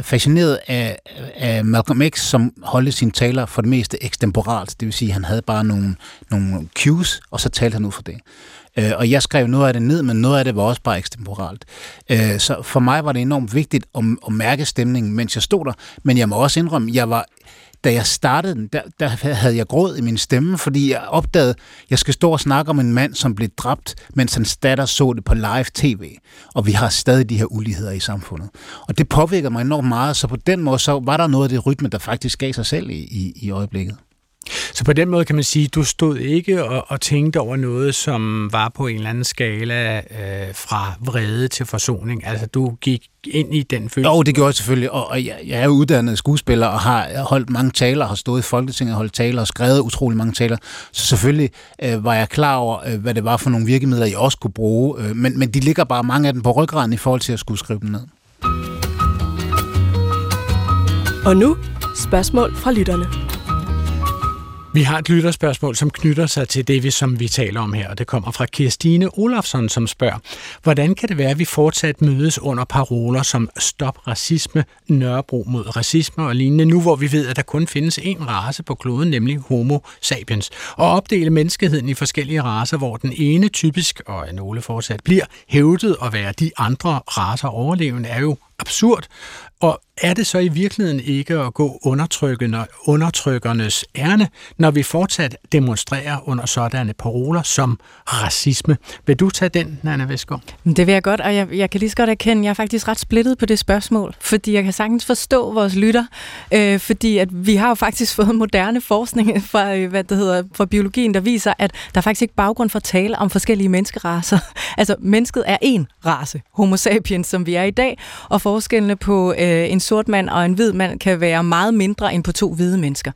fascineret af, af Malcolm X, som holdte sine taler for det meste ekstemporalt. Det vil sige, at han havde bare nogle, nogle cues, og så talte han ud for det. Øh, og jeg skrev noget af det ned, men noget af det var også bare ekstemporalt. Øh, så for mig var det enormt vigtigt at, at mærke stemningen, mens jeg stod der. Men jeg må også indrømme, at jeg var da jeg startede den, der, der havde jeg gråd i min stemme, fordi jeg opdagede, at jeg skal stå og snakke om en mand, som blev dræbt, mens hans datter så det på live tv. Og vi har stadig de her uligheder i samfundet. Og det påvirker mig enormt meget, så på den måde så var der noget af det rytme, der faktisk gav sig selv i, i, i øjeblikket. Så på den måde kan man sige, at du stod ikke og, og tænkte over noget, som var på en eller anden skala øh, fra vrede til forsoning. Altså du gik ind i den følelse? Jo, det gjorde jeg selvfølgelig, og, og jeg, jeg er jo uddannet skuespiller og har holdt mange taler, har stået i Folketinget og holdt taler og skrevet utrolig mange taler. Så selvfølgelig øh, var jeg klar over, øh, hvad det var for nogle virkemidler, jeg også kunne bruge, øh, men, men de ligger bare mange af dem på ryggraden i forhold til at skulle skrive dem ned. Og nu spørgsmål fra lytterne. Vi har et lytterspørgsmål, som knytter sig til det, vi, som vi taler om her, og det kommer fra Kirstine Olafsson, som spørger, hvordan kan det være, at vi fortsat mødes under paroler som stop racisme, Nørrebro mod racisme og lignende, nu hvor vi ved, at der kun findes én race på kloden, nemlig Homo sapiens, og opdele menneskeheden i forskellige racer, hvor den ene typisk, og nogle fortsat, bliver hævdet at være de andre racer overlevende, er jo absurd, og er det så i virkeligheden ikke at gå undertrykkende, undertrykkernes ærne, når vi fortsat demonstrerer under sådanne paroler som racisme? Vil du tage den, Nana Vestgaard? Det vil jeg godt, og jeg, jeg kan lige så godt erkende, at jeg er faktisk ret splittet på det spørgsmål, fordi jeg kan sagtens forstå vores lytter, øh, fordi at vi har jo faktisk fået moderne forskning fra, øh, hvad det hedder, fra biologien, der viser, at der er faktisk ikke baggrund for at tale om forskellige menneskeraser. altså, mennesket er én race, homo sapiens, som vi er i dag, og forskellene på øh, en sort mand og en hvid mand kan være meget mindre end på to hvide mennesker.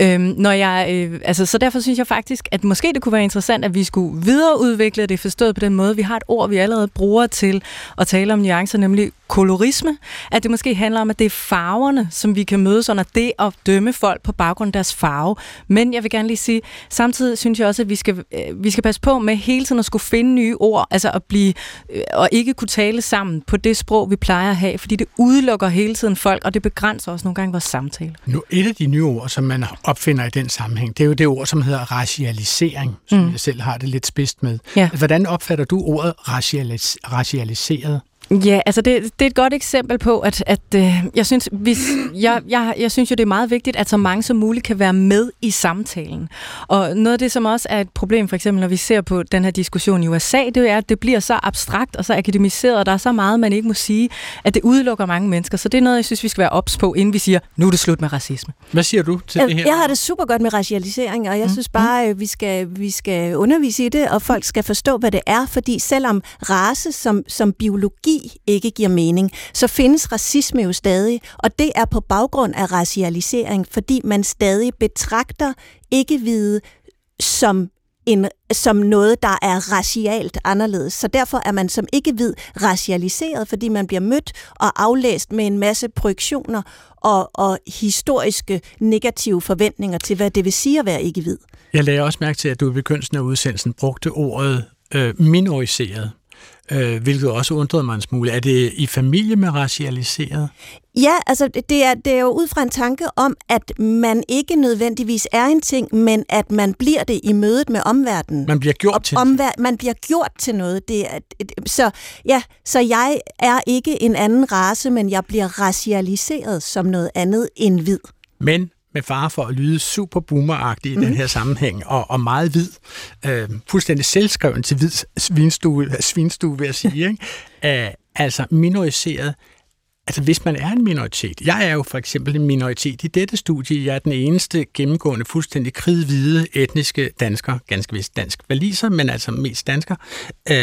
Øhm, når jeg, øh, altså, så derfor synes jeg faktisk, at måske det kunne være interessant, at vi skulle videreudvikle det forstået på den måde. Vi har et ord, vi allerede bruger til at tale om nuancer, nemlig kolorisme. At det måske handler om, at det er farverne, som vi kan mødes under det at dømme folk på baggrund af deres farve. Men jeg vil gerne lige sige, samtidig synes jeg også, at vi skal, øh, vi skal passe på med hele tiden at skulle finde nye ord, altså at blive, øh, og ikke kunne tale sammen på det sprog, vi plejer at have, fordi det udelukker hele tiden folk, og det begrænser også nogle gange vores samtale. Nu, et af de nye ord, som man opfinder i den sammenhæng, det er jo det ord, som hedder racialisering, som mm. jeg selv har det lidt spidst med. Ja. Hvordan opfatter du ordet racialis- racialiseret? Ja, altså det, det er et godt eksempel på, at, at øh, jeg, synes, hvis, jeg, jeg, jeg synes jo, det er meget vigtigt, at så mange som muligt kan være med i samtalen. Og noget af det, som også er et problem, for eksempel når vi ser på den her diskussion i USA, det er, at det bliver så abstrakt og så akademiseret, og der er så meget, man ikke må sige, at det udelukker mange mennesker. Så det er noget, jeg synes, vi skal være ops på, inden vi siger, nu er det slut med racisme. Hvad siger du til jeg, det her? Jeg har det super godt med racialisering, og jeg mm. synes bare, at vi skal, vi skal undervise i det, og folk skal forstå, hvad det er, fordi selvom race som, som biologi ikke giver mening, så findes racisme jo stadig, og det er på baggrund af racialisering, fordi man stadig betragter ikke-hvide som en, som noget, der er racialt anderledes. Så derfor er man som ikke-hvid racialiseret, fordi man bliver mødt og aflæst med en masse projektioner og, og historiske negative forventninger til, hvad det vil sige at være ikke-hvid. Jeg lagde også mærke til, at du i begyndelsen af udsendelsen brugte ordet øh, minoriseret øh, hvilket også undrede mig en smule. Er det i familie med racialiseret? Ja, altså det er, det er jo ud fra en tanke om, at man ikke nødvendigvis er en ting, men at man bliver det i mødet med omverdenen. Man bliver gjort til omver- Man bliver gjort til noget. Det er, så, ja, så jeg er ikke en anden race, men jeg bliver racialiseret som noget andet end hvid. Men med fare for at lyde super boomeragtig i mm. den mhm. her sammenhæng, og, og meget hvid, øh, fuldstændig selvskreven til hvid svinstue, svinstue vil jeg sige, ikke? Æh, altså minoriseret, Altså hvis man er en minoritet, jeg er jo for eksempel en minoritet i dette studie, jeg er den eneste gennemgående fuldstændig kridhvide etniske dansker, ganske vist dansk valiser, men altså mest dansker. Øh,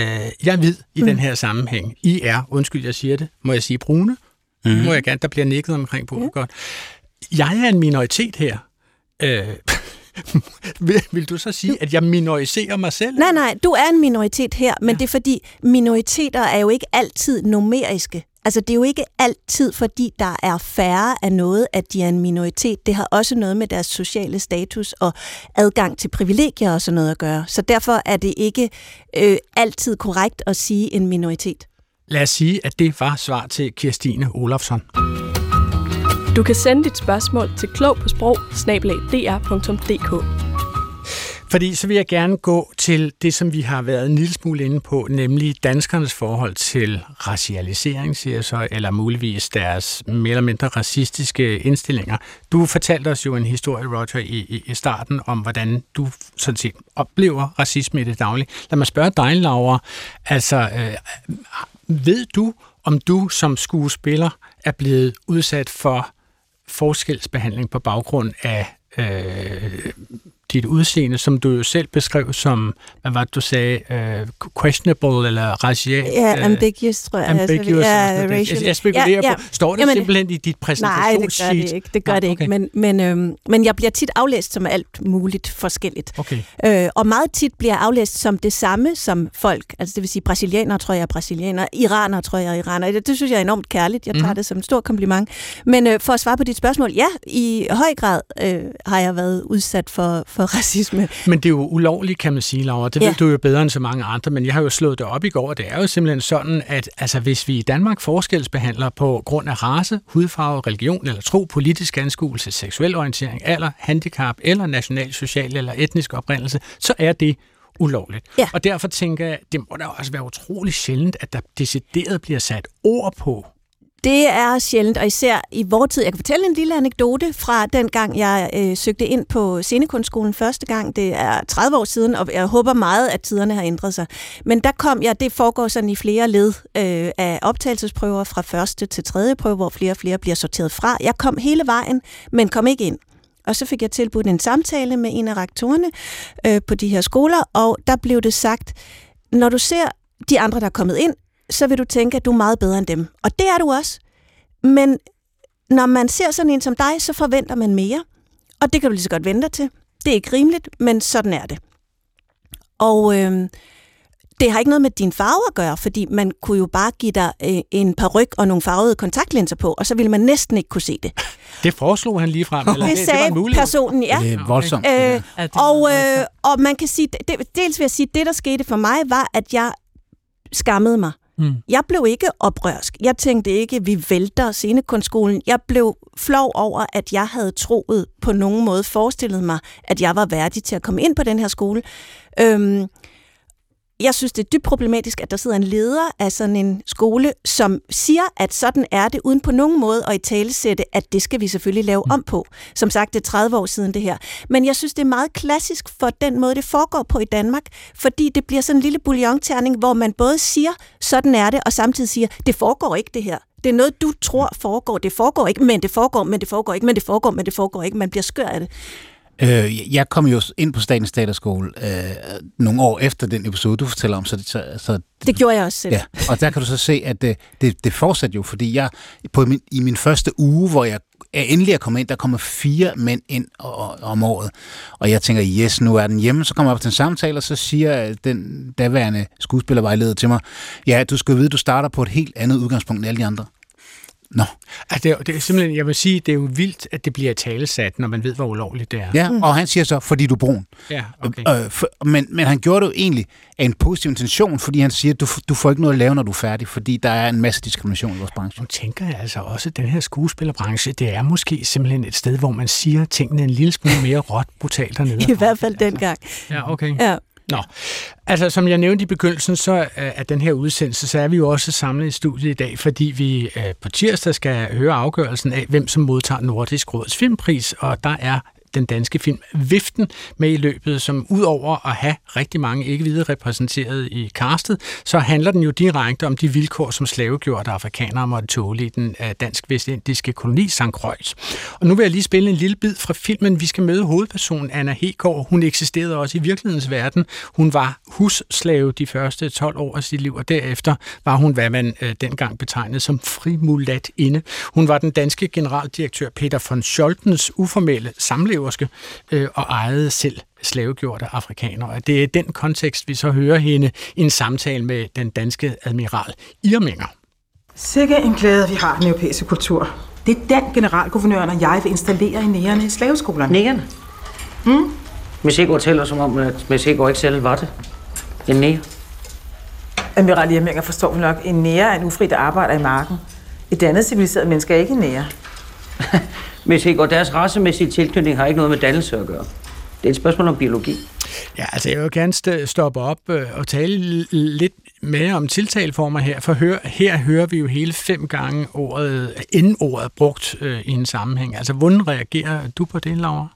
jeg er hvid i mm. den her sammenhæng. I er, undskyld jeg siger det, må jeg sige brune? Mm. Må jeg gerne, der bliver nikket omkring på, ja. godt jeg er en minoritet her. Øh, vil, vil du så sige, at jeg minoriserer mig selv? Nej, nej, du er en minoritet her, men ja. det er fordi, minoriteter er jo ikke altid numeriske. Altså, det er jo ikke altid, fordi der er færre af noget, at de er en minoritet. Det har også noget med deres sociale status og adgang til privilegier og sådan noget at gøre. Så derfor er det ikke øh, altid korrekt at sige en minoritet. Lad os sige, at det var svar til Kirstine Olofsson. Du kan sende dit spørgsmål til klog på sprog fordi så vil jeg gerne gå til det, som vi har været en lille smule inde på, nemlig danskernes forhold til racialisering, siger jeg så, eller muligvis deres mere eller mindre racistiske indstillinger. Du fortalte os jo en historie, Roger, i, i, i starten om, hvordan du sådan set oplever racisme i det daglige. Lad mig spørge dig, Laura. Altså, øh, ved du, om du som skuespiller er blevet udsat for forskelsbehandling på baggrund af øh, dit udseende, som du jo selv beskrev som, hvad var det, du sagde, uh, questionable eller racial? Ja, uh, ambiguous, tror jeg. Altså, ambiguous. Ja, racial. Jeg, jeg spekulerer ja, ja. på, står det Jamen, simpelthen i dit præsentationssheet? Nej, det gør det ikke. Det gør ja, det ikke. Men, men, øhm, men jeg bliver tit aflæst som alt muligt forskelligt. Okay. Øh, og meget tit bliver jeg aflæst som det samme som folk. Altså det vil sige, brasilianere tror jeg er brasilianer, iraner tror jeg er iraner. Det, det synes jeg er enormt kærligt. Jeg tager mm. det som en stor kompliment. Men øh, for at svare på dit spørgsmål, ja, i høj grad øh, har jeg været udsat for, for for racisme. Men det er jo ulovligt, kan man sige, Laura. Det ja. ved du jo bedre end så mange andre, men jeg har jo slået det op i går, og det er jo simpelthen sådan, at altså, hvis vi i Danmark forskelsbehandler på grund af race, hudfarve, religion eller tro, politisk anskuelse, seksuel orientering, alder, handicap eller national, social eller etnisk oprindelse, så er det ulovligt. Ja. Og derfor tænker jeg, det må da også være utrolig sjældent, at der decideret bliver sat ord på, det er sjældent, og især i vores tid. Jeg kan fortælle en lille anekdote fra den gang, jeg øh, søgte ind på scenekunstskolen første gang. Det er 30 år siden, og jeg håber meget, at tiderne har ændret sig. Men der kom jeg, det foregår sådan i flere led øh, af optagelsesprøver fra første til tredje prøve, hvor flere og flere bliver sorteret fra. Jeg kom hele vejen, men kom ikke ind. Og så fik jeg tilbudt en samtale med en af rektorerne øh, på de her skoler, og der blev det sagt, når du ser de andre, der er kommet ind, så vil du tænke, at du er meget bedre end dem. Og det er du også. Men når man ser sådan en som dig, så forventer man mere. Og det kan du lige så godt vente dig til. Det er ikke rimeligt, men sådan er det. Og øh, det har ikke noget med din farve at gøre, fordi man kunne jo bare give dig øh, en paryk og nogle farvede kontaktlinser på, og så ville man næsten ikke kunne se det. Det foreslog han lige frem. Eller Det det var sagde en mulighed. personen, ja. Det er voldsomt. Øh, det. Ja, det og, øh, og man kan sige, det, dels vil jeg sige, det der skete for mig, var, at jeg skammede mig. Mm. Jeg blev ikke oprørsk. Jeg tænkte ikke, vi vælter scenekunstskolen. Jeg blev flov over, at jeg havde troet på nogen måde, forestillet mig, at jeg var værdig til at komme ind på den her skole. Øhm, jeg synes, det er dybt problematisk, at der sidder en leder af sådan en skole, som siger, at sådan er det, uden på nogen måde at i tale sætte, at det skal vi selvfølgelig lave om på. Som sagt, det er 30 år siden det her. Men jeg synes, det er meget klassisk for den måde, det foregår på i Danmark, fordi det bliver sådan en lille bouillonterning, hvor man både siger, sådan er det, og samtidig siger, det foregår ikke det her. Det er noget, du tror foregår. Det foregår ikke, men det foregår, men det foregår ikke, men det foregår, men det foregår ikke. Man bliver skør af det. Øh, jeg kom jo ind på Statens Teaterskole øh, nogle år efter den episode, du fortæller om, så, det- så, så Det gjorde jeg også selv. Ja, og der kan du så se, at det, det, det fortsatte jo, fordi jeg på min, i min første uge, hvor jeg er endelig er kommet ind, der kommer fire mænd ind om året. Og jeg tænker, yes, nu er den hjemme. Så kommer jeg op til en samtale, og så siger øh, den daværende skuespillervejleder til mig, ja, du skal vide, du starter på et helt andet udgangspunkt end alle de andre. Nå, Altså, det, er, det er simpelthen, jeg vil sige, det er jo vildt, at det bliver talesat, når man ved, hvor ulovligt det er. ja, mm. og han siger så, fordi du er brun. ja okay. Øh, for, men, men han gjorde det jo egentlig af en positiv intention, fordi han siger, du, du får ikke noget at lave, når du er færdig, fordi der er en masse diskrimination i vores branche. Nu tænker jeg altså også, at den her skuespillerbranche, det er måske simpelthen et sted, hvor man siger tingene en lille smule mere råt, brutalt dernede. I hvert fald dengang. Ja, okay. Ja. Nå, altså som jeg nævnte i begyndelsen, så øh, af den her udsendelse, så er vi jo også samlet i studiet i dag, fordi vi øh, på tirsdag skal høre afgørelsen af, hvem som modtager Nordisk Råds Filmpris, og der er den danske film Viften med i løbet, som udover at have rigtig mange ikke hvide repræsenteret i castet, så handler den jo direkte om de vilkår, som slavegjorte afrikanere måtte tåle i den øh, dansk-vestindiske koloni St. Croix. Og nu vil jeg lige spille en lille bid fra filmen. Vi skal møde hovedpersonen Anna Hegård. Hun eksisterede også i virkelighedens verden. Hun var husslave de første 12 år af sit liv, og derefter var hun, hvad man øh, dengang betegnede som frimulat inde. Hun var den danske generaldirektør Peter von Scholtens uformelle samleverske øh, og ejede selv slavegjorte afrikanere. Og det er i den kontekst, vi så hører hende i en samtale med den danske admiral Irminger. Sikke en glæde, vi har den europæiske kultur. Det er den generalguvernøren og jeg vil installere i nærerne i slaveskolerne. Nægerne? Hmm? Messego tæller som om, at Messego ikke selv var det. En næger. Admiral Irminger forstår vel nok, en nære er en ufri, der arbejder i marken. Et andet civiliseret menneske er ikke en nære. Messego, deres racemæssige tilknytning har ikke noget med dannelse at gøre. Det er et spørgsmål om biologi. Ja, altså jeg vil gerne st- stoppe op øh, og tale lidt mere om tiltaleformer her, for hør, her hører vi jo hele fem gange ordet, ordet brugt øh, i en sammenhæng. Altså, hvordan reagerer du på det, Laura?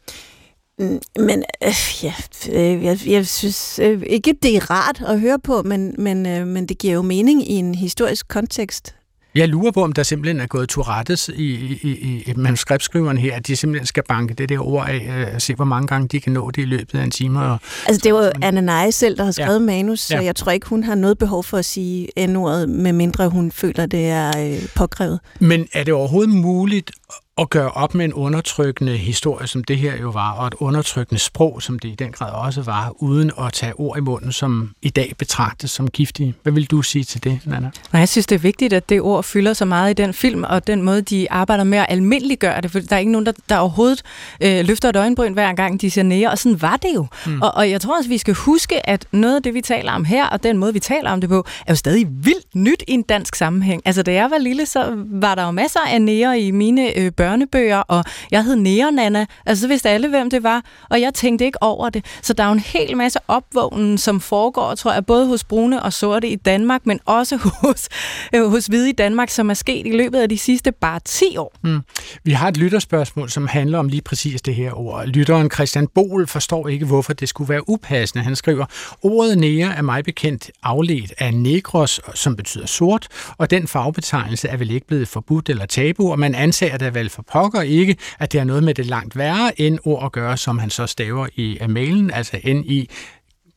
Mm, Men øh, ja, øh, jeg, jeg synes øh, ikke, det er rart at høre på, men, men, øh, men det giver jo mening i en historisk kontekst. Jeg lurer på, om der simpelthen er gået Tourettes i, i, i manuskriptskriveren her, at de simpelthen skal banke det der ord af, øh, og se, hvor mange gange de kan nå det i løbet af en time. Og, Altså, det var jo Anna Nye selv, der har skrevet Ja. manus, så Ja. ja. jeg tror ikke, hun har noget behov for at sige N-ordet, medmindre hun føler, det er øh, påkrævet. Men er det overhovedet muligt at gøre op med en undertrykkende historie, som det her jo var, og et undertrykkende sprog, som det i den grad også var, uden at tage ord i munden, som i dag betragtes som giftige. Hvad vil du sige til det, Nana? Nej, jeg synes, det er vigtigt, at det ord fylder så meget i den film, og den måde, de arbejder med at almindeliggøre det, for der er ikke nogen, der, der overhovedet øh, løfter et øjenbryn hver gang, de siger nære, og sådan var det jo. Mm. Og, og jeg tror også, vi skal huske, at noget af det, vi taler om her, og den måde, vi taler om det på, er jo stadig vildt nyt i en dansk sammenhæng. Altså, da jeg var lille, så var der jo masser af nære i mine øh, børnebøger, og jeg hed Neonanna, altså så vidste alle, hvem det var, og jeg tænkte ikke over det. Så der er jo en hel masse opvågnen, som foregår, tror jeg, både hos brune og sorte i Danmark, men også hos, øh, hos hvide i Danmark, som er sket i løbet af de sidste bare 10 år. Mm. Vi har et lytterspørgsmål, som handler om lige præcis det her ord. Lytteren Christian Bol forstår ikke, hvorfor det skulle være upassende. Han skriver, ordet nære er mig bekendt afledt af negros, som betyder sort, og den fagbetegnelse er vel ikke blevet forbudt eller tabu, og man antager da vel for pokker ikke, at det er noget med det langt værre end ord at gøre, som han så staver i mailen, altså N-I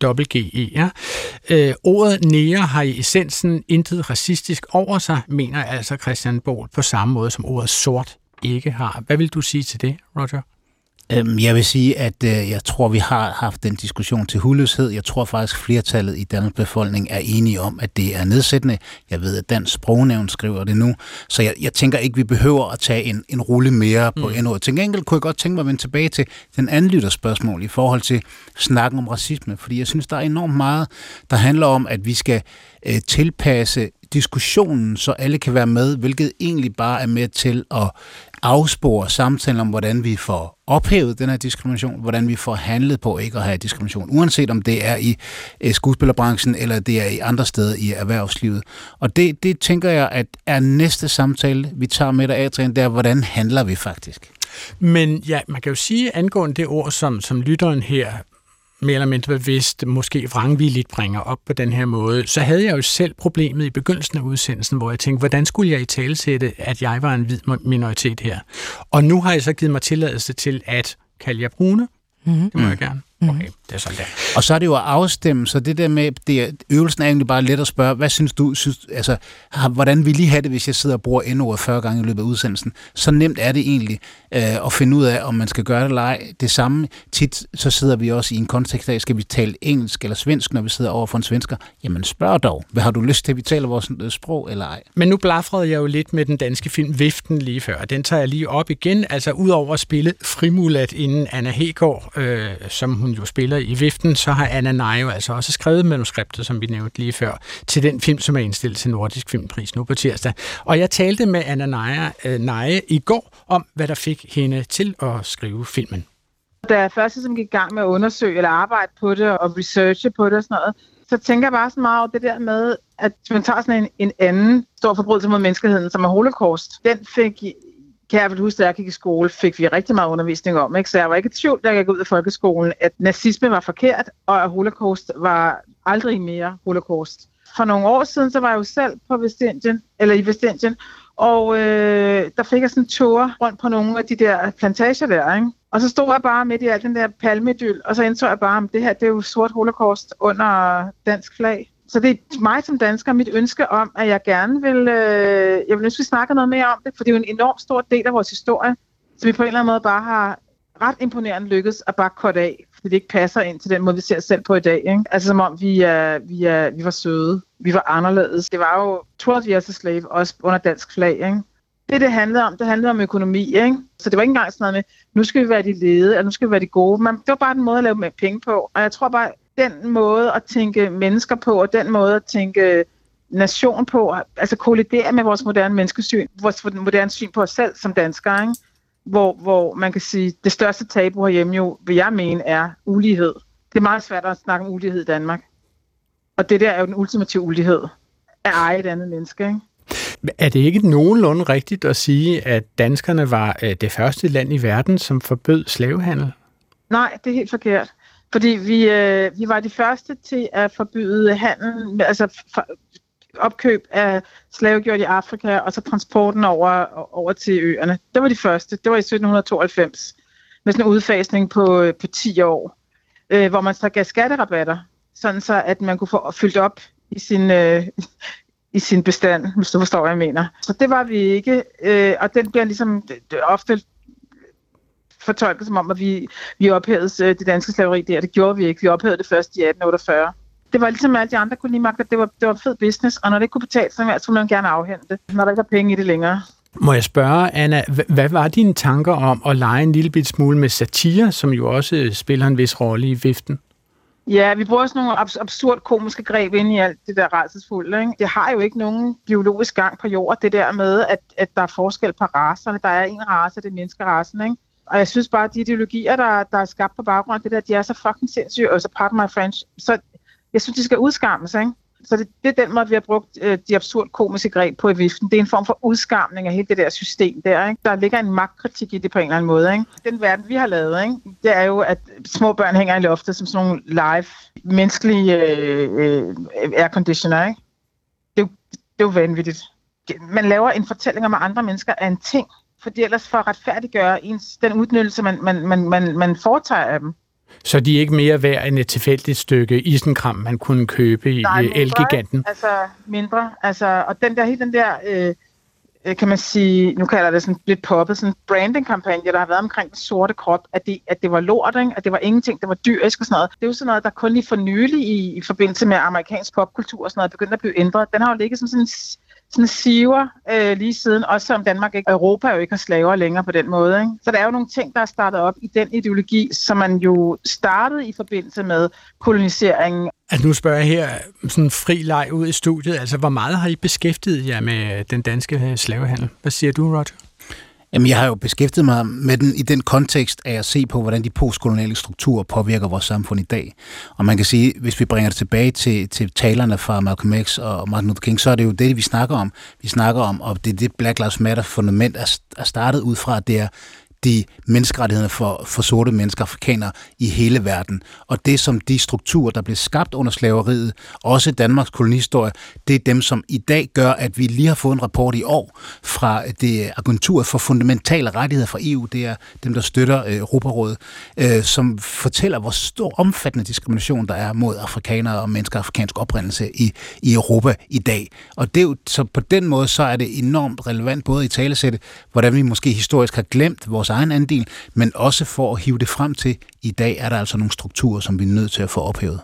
WGER. Øh, ordet nære har i essensen intet racistisk over sig, mener altså Christian Bohl på samme måde som ordet sort ikke har. Hvad vil du sige til det, Roger? Øhm, jeg vil sige, at øh, jeg tror, vi har haft den diskussion til huløshed. Jeg tror faktisk, flertallet i Danmarks befolkning er enige om, at det er nedsættende. Jeg ved, at Dansk Sprognævn skriver det nu. Så jeg, jeg tænker ikke, vi behøver at tage en, en rulle mere på mm. endnu. Til gengæld kunne jeg godt tænke mig at vende tilbage til den anden lytterspørgsmål i forhold til snakken om racisme. Fordi jeg synes, der er enormt meget, der handler om, at vi skal øh, tilpasse diskussionen, så alle kan være med, hvilket egentlig bare er med til at afspore samtalen om, hvordan vi får ophævet den her diskrimination, hvordan vi får handlet på ikke at have diskrimination, uanset om det er i øh, skuespillerbranchen eller det er i andre steder i erhvervslivet. Og det, det tænker jeg, at er næste samtale, vi tager med dig, Adrian, det er, hvordan handler vi faktisk? Men ja, man kan jo sige angående det ord, som, som lytteren her mere eller mindre bevidst, måske vrangvilligt bringer op på den her måde, så havde jeg jo selv problemet i begyndelsen af udsendelsen, hvor jeg tænkte, hvordan skulle jeg i tale sætte, at jeg var en hvid minoritet her? Og nu har jeg så givet mig tilladelse til at kalde jer brune. Mm-hmm. Det må jeg gerne. Mhm. Okay, det er sådan der. Og så er det jo at afstemme, så det der med, det, øvelsen er egentlig bare let at spørge, hvad synes du, synes, altså, hvordan vil I have det, hvis jeg sidder og bruger endnu 40 gange i løbet af udsendelsen? Så nemt er det egentlig øh, at finde ud af, om man skal gøre det eller ej. Det samme, tit så sidder vi også i en kontekst af, skal vi tale engelsk eller svensk, når vi sidder over for en svensker? Jamen spørg dog, hvad har du lyst til, at vi taler vores øh, sprog eller ej? Men nu blafrede jeg jo lidt med den danske film Viften lige før, den tager jeg lige op igen, altså udover at spille Frimulat inden Anna Hegård, øh, som hun jo spiller i Viften, så har Anna Najo altså også skrevet manuskriptet, som vi nævnte lige før, til den film, som er indstillet til Nordisk Filmpris nu på tirsdag. Og jeg talte med Anna Neje, øh, Neje i går om, hvad der fik hende til at skrive filmen. Da jeg først som gik i gang med at undersøge eller arbejde på det og researche på det og sådan noget, så tænker jeg bare så meget over det der med, at man tager sådan en, en anden stor forbrydelse mod menneskeheden, som er holocaust. Den fik kan jeg vel huske, da jeg gik i skole, fik vi rigtig meget undervisning om. Ikke? Så jeg var ikke i tvivl, da jeg gik ud af folkeskolen, at nazisme var forkert, og at holocaust var aldrig mere holocaust. For nogle år siden, så var jeg jo selv på Vestindien, eller i Vestindien, og øh, der fik jeg sådan en tur rundt på nogle af de der plantager der, ikke? Og så stod jeg bare midt i al den der palmedyl, og så indså jeg bare, at det her det er jo sort holocaust under dansk flag. Så det er mig som dansker mit ønske om, at jeg gerne vil, øh, jeg vil ønske, at vi snakker noget mere om det, for det er jo en enorm stor del af vores historie, som vi på en eller anden måde bare har ret imponerende lykkedes at bare korte af, fordi det ikke passer ind til den måde, vi ser os selv på i dag. Ikke? Altså som om vi, er, vi, er, vi var søde, vi var anderledes. Det var jo 12 years a slave, også under dansk flag. Ikke? Det, det handlede om, det handlede om økonomi. Ikke? Så det var ikke engang sådan noget med, nu skal vi være de lede, eller nu skal vi være de gode. Men det var bare en måde at lave med penge på. Og jeg tror bare, den måde at tænke mennesker på, og den måde at tænke nation på, altså kollidere med vores moderne menneskesyn, vores moderne syn på os selv som danskere, ikke? Hvor, hvor man kan sige, det største tabu herhjemme jo, vil jeg mene, er ulighed. Det er meget svært at snakke om ulighed i Danmark. Og det der er jo den ultimative ulighed at eje et andet menneske, ikke? Er det ikke nogenlunde rigtigt at sige, at danskerne var øh, det første land i verden, som forbød slavehandel? Nej, det er helt forkert. Fordi vi, øh, vi var de første til at forbyde handel, altså for, opkøb af slavegjort i Afrika, og så transporten over, over til øerne. Det var de første. Det var i 1792, med sådan en udfasning på, øh, på 10 år, øh, hvor man så gav skatterabatter, sådan så at man kunne få fyldt op i sin, øh, i sin bestand, hvis du forstår, hvad jeg mener. Så det var vi ikke, øh, og den bliver ligesom ofte fortolket som om, at vi, vi ophævede øh, det danske slaveri der. Det gjorde vi ikke. Vi ophævede det først i 1848. Det var ligesom alle de andre kolonimagter. Det var, det var fed business, og når det ikke kunne betale sig så ville man gerne afhente det, når der ikke var penge i det længere. Må jeg spørge, Anna, hvad var dine tanker om at lege en lille bit smule med satire, som jo også spiller en vis rolle i viften? Ja, vi bruger sådan nogle abs- absurd komiske greb ind i alt det der rejsesfulde. Ikke? Det har jo ikke nogen biologisk gang på jorden, det der med, at, at der er forskel på racerne. Der er en race, det er menneskerasen. Ikke? Og jeg synes bare, at de ideologier, der, der er skabt på baggrund af det der, de er så fucking sindssyge, og så pardon my French. Så jeg synes, de skal udskammes, ikke? Så det, det er den måde, vi har brugt øh, de absurd komiske greb på i viften. Det er en form for udskamning af hele det der system der. Ikke? Der ligger en magtkritik i det på en eller anden måde. Ikke? Den verden, vi har lavet, ikke? det er jo, at små børn hænger i loftet som sådan nogle live, menneskelige øh, øh, airconditioner. Ikke? Det, er jo, det er jo vanvittigt. Man laver en fortælling om, at andre mennesker er en ting, fordi ellers for at retfærdiggøre ens, den udnyttelse, man, man, man, man, man foretager af dem. Så de er ikke mere værd end et tilfældigt stykke isenkram, man kunne købe i Nej, mindre, Elgiganten? Altså mindre. Altså, og den der, hele den der, øh, øh, kan man sige, nu kalder det sådan lidt poppet, sådan branding-kampagne, der har været omkring den sorte krop, at det, at det var lort, ikke? at det var ingenting, det var dyrisk og sådan noget. Det er jo sådan noget, der kun lige for nylig i, i forbindelse med amerikansk popkultur og sådan noget, begyndte at blive ændret. Den har jo ligget som sådan en sådan siver øh, lige siden, også som Danmark ikke, Europa jo ikke har slaver længere på den måde. Ikke? Så der er jo nogle ting, der er startet op i den ideologi, som man jo startede i forbindelse med koloniseringen. Altså nu spørger jeg her sådan fri leg ud i studiet, altså hvor meget har I beskæftiget jer med den danske slavehandel? Hvad siger du, Roger? Jamen, jeg har jo beskæftiget mig med den i den kontekst af at se på, hvordan de postkoloniale strukturer påvirker vores samfund i dag. Og man kan sige, hvis vi bringer det tilbage til, til talerne fra Malcolm X og Martin Luther King, så er det jo det, vi snakker om. Vi snakker om, og det er det Black Lives Matter fundament er startet ud fra, det er de menneskerettighederne for, for sorte mennesker, afrikanere i hele verden. Og det som de strukturer, der blev skabt under slaveriet, også Danmarks kolonihistorie, det er dem, som i dag gør, at vi lige har fået en rapport i år fra øh, det agentur for fundamentale rettigheder fra EU, det er dem, der støtter øh, Europarådet, øh, som fortæller, hvor stor omfattende diskrimination der er mod afrikanere og mennesker af afrikansk oprindelse i, i Europa i dag. Og det er jo, så på den måde, så er det enormt relevant både i talesætte, hvordan vi måske historisk har glemt vores egen andel, men også for at hive det frem til, i dag er der altså nogle strukturer, som vi er nødt til at få ophævet.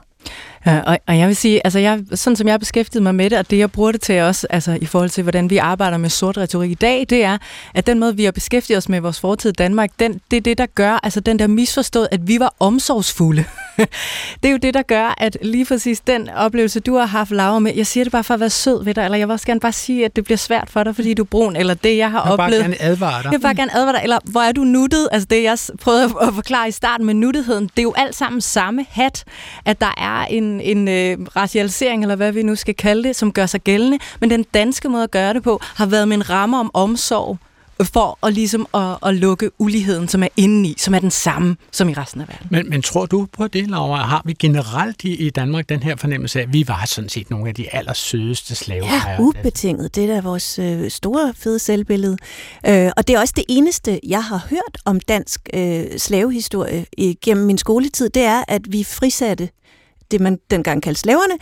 Ja, og, og jeg vil sige, altså jeg, sådan som jeg beskæftigede mig med det, og det jeg bruger det til også, altså i forhold til, hvordan vi arbejder med sort retorik i dag, det er, at den måde, vi har beskæftiget os med vores fortid i Danmark, den, det er det, der gør, altså den der misforstået, at vi var omsorgsfulde. det er jo det, der gør, at lige præcis den oplevelse, du har haft, Laura, med, jeg siger det bare for at være sød ved dig, eller jeg vil også gerne bare sige, at det bliver svært for dig, fordi du er brun, eller det, jeg har jeg oplevet. Jeg vil bare gerne advare dig. Jeg vil bare gerne advare dig, eller hvor er du nuttet? Altså det, jeg prøvede at forklare i starten med nuttigheden, det er jo alt sammen samme hat, at der er en, en øh, racialisering, eller hvad vi nu skal kalde det, som gør sig gældende, men den danske måde at gøre det på, har været med en ramme om omsorg, for at, ligesom at, at lukke uligheden, som er indeni, som er den samme som i resten af verden. Men, men tror du på det, Laura? Har vi generelt i, i Danmark den her fornemmelse af, at vi var sådan set nogle af de allersødeste slaver? Ja, ubetinget. Det er da vores øh, store, fede selvbillede. Øh, og det er også det eneste, jeg har hørt om dansk øh, slavehistorie gennem min skoletid, det er, at vi frisatte det, man dengang kaldte slaverne,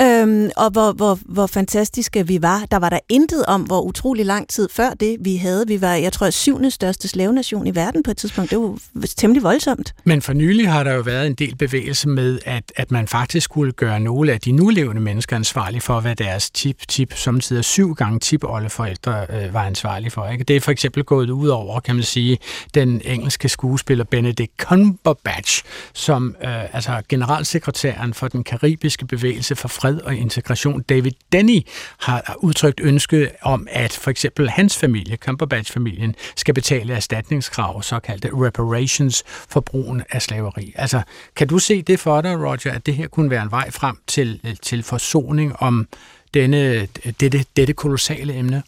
øhm, og hvor, hvor, hvor fantastiske vi var. Der var der intet om, hvor utrolig lang tid før det vi havde. Vi var, jeg tror, syvende største slavenation i verden på et tidspunkt. Det var temmelig voldsomt. Men for nylig har der jo været en del bevægelse med, at, at man faktisk skulle gøre nogle af de nulevende mennesker ansvarlige for, hvad deres tip-tip, samtidig syv gange tip-oldeforældre øh, var ansvarlige for. Ikke? Det er for eksempel gået ud over, kan man sige, den engelske skuespiller Benedict Cumberbatch, som øh, altså generalsekretæren for den karibiske bevægelse for fred og integration, David Denny, har udtrykt ønske om, at for eksempel hans familie, Cumberbatch-familien, skal betale erstatningskrav, såkaldte reparations, for brugen af slaveri. Altså, kan du se det for dig, Roger, at det her kunne være en vej frem til, øh, til forsoning om denne, dette, dette kolossale emne?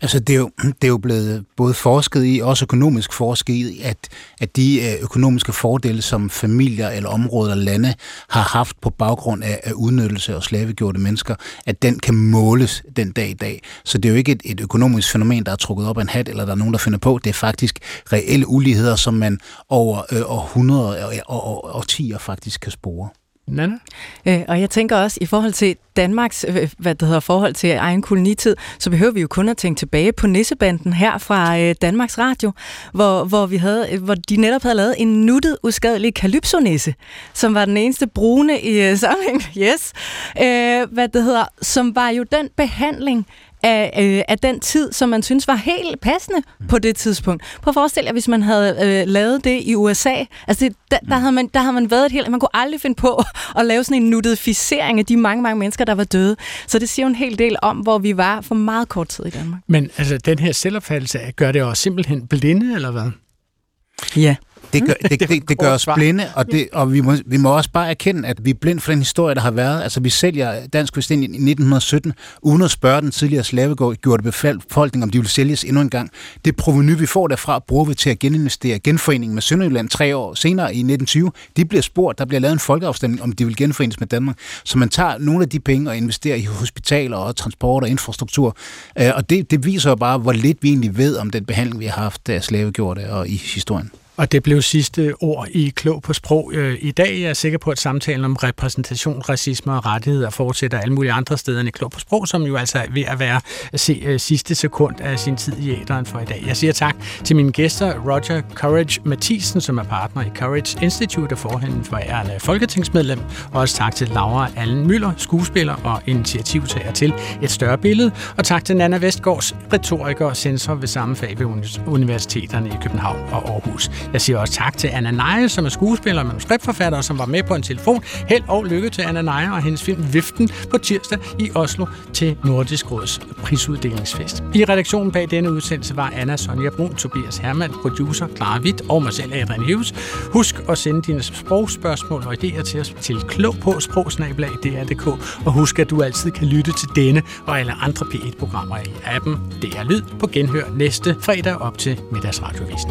Altså, det er, jo, det er jo blevet både forsket i, også økonomisk forsket i, at, at de øh, økonomiske fordele, som familier eller områder eller lande har haft på baggrund af, af udnyttelse og slavegjorte mennesker, at den kan måles den dag i dag. Så det er jo ikke et, et økonomisk fænomen, der er trukket op af en hat, eller der er nogen, der finder på. Det er faktisk reelle uligheder, som man over øh, århundreder og, og, og, og årtier faktisk kan spore. Nana? Øh, og jeg tænker også, i forhold til Danmarks øh, hvad det hedder, forhold til egen kolonitid, så behøver vi jo kun at tænke tilbage på Nissebanden her fra øh, Danmarks Radio, hvor, hvor, vi havde, øh, hvor de netop havde lavet en nuttet, uskadelig kalypsonisse, som var den eneste brune i øh, sammenhæng, yes, øh, hvad det hedder, som var jo den behandling, af, øh, af den tid, som man synes var helt passende på det tidspunkt. Prøv at forestille jer, hvis man havde øh, lavet det i USA. Altså, det, der, der, havde man, der havde man været et helt... Man kunne aldrig finde på at lave sådan en nutificering af de mange, mange mennesker, der var døde. Så det siger jo en hel del om, hvor vi var for meget kort tid i Danmark. Men altså, den her selvopfattelse, gør det også simpelthen blinde, eller hvad? Ja. Det gør, det, det, det gør os blinde, og, det, og vi, må, vi må også bare erkende, at vi er blind for den historie, der har været. Altså, vi sælger Dansk Vestindisk i 1917, uden at spørge den tidligere slavegjorte befolkning, om de vil sælges endnu en gang. Det proveny, vi får derfra, bruger vi til at geninvestere. Genforeningen med Sønderjylland tre år senere i 1920, de bliver spurgt, der bliver lavet en folkeafstemning, om de vil genforenes med Danmark. Så man tager nogle af de penge og investerer i hospitaler og transport og infrastruktur. Øh, og det, det viser jo bare, hvor lidt vi egentlig ved om den behandling, vi har haft af slavegjorte og i historien. Og det blev sidste ord i Klog på Sprog øh, i dag. Jeg er sikker på, at samtalen om repræsentation, racisme og rettigheder fortsætter alle mulige andre steder end i Klog på Sprog, som jo altså er ved at være at se øh, sidste sekund af sin tid i æderen for i dag. Jeg siger tak til mine gæster, Roger Courage Mathisen, som er partner i Courage Institute og forhænden for ærende folketingsmedlem, og også tak til Laura Allen Møller, skuespiller og initiativtager til et større billede, og tak til Nana Vestgaards, retoriker og censor ved samme fag ved universiteterne i København og Aarhus. Jeg siger også tak til Anna Neje, som er skuespiller og manuskriptforfatter, som var med på en telefon. Held og lykke til Anna Neje og hendes film Viften på tirsdag i Oslo til Nordisk Råds prisuddelingsfest. I redaktionen bag denne udsendelse var Anna Sonja Brun, Tobias Hermann, producer Clara Witt og mig selv, Adrian Hughes. Husk at sende dine sprogspørgsmål og idéer til os til klog på sprogsnabelag.dr.dk og husk, at du altid kan lytte til denne og alle andre P1-programmer i appen DR Lyd på genhør næste fredag op til middagsradiovisen.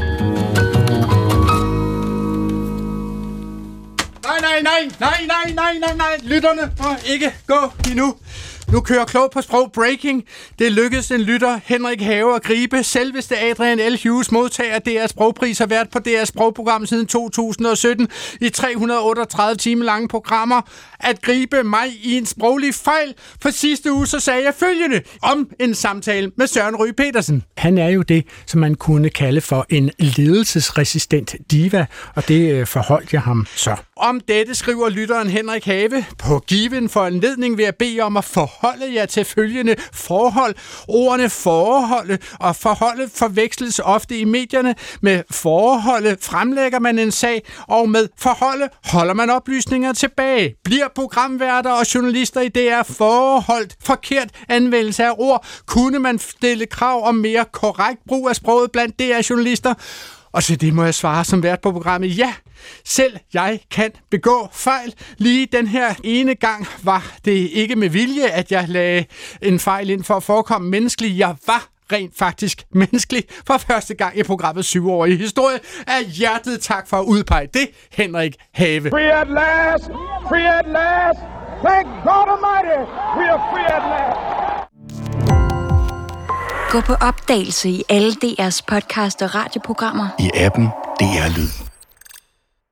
Nej, nej, nej, nej, nej, nej, nej. Lytterne må ikke gå endnu. Nu kører Klog på Sprog Breaking. Det lykkedes en lytter, Henrik Have, at gribe. Selveste Adrian L. Hughes modtager DR Sprogpris har været på DR Sprogprogram siden 2017 i 338 timer lange programmer. At gribe mig i en sproglig fejl. For sidste uge så sagde jeg følgende om en samtale med Søren Ryge Petersen. Han er jo det, som man kunne kalde for en ledelsesresistent diva, og det øh, forholdt jeg ham så. Om dette skriver lytteren Henrik Have på given for en ledning ved at bede om at forholde jer til følgende forhold. Ordene forholde og forholde forveksles ofte i medierne. Med forholde fremlægger man en sag, og med forholde holder man oplysninger tilbage. Bliver programværter og journalister i DR forholdt forkert anvendelse af ord, kunne man stille krav om mere korrekt brug af sproget blandt DR-journalister. Og til det må jeg svare som vært på programmet, ja, selv jeg kan begå fejl. Lige den her ene gang var det ikke med vilje, at jeg lagde en fejl ind for at forekomme menneskelig. Jeg var rent faktisk menneskelig for første gang i programmet syv år i historie. Af hjertet tak for at udpege det, Henrik Have. Free at last! Free at last! Thank God Almighty! We are free at last! Gå på opdagelse i alle DR's podcast og radioprogrammer. I appen DR Lyd.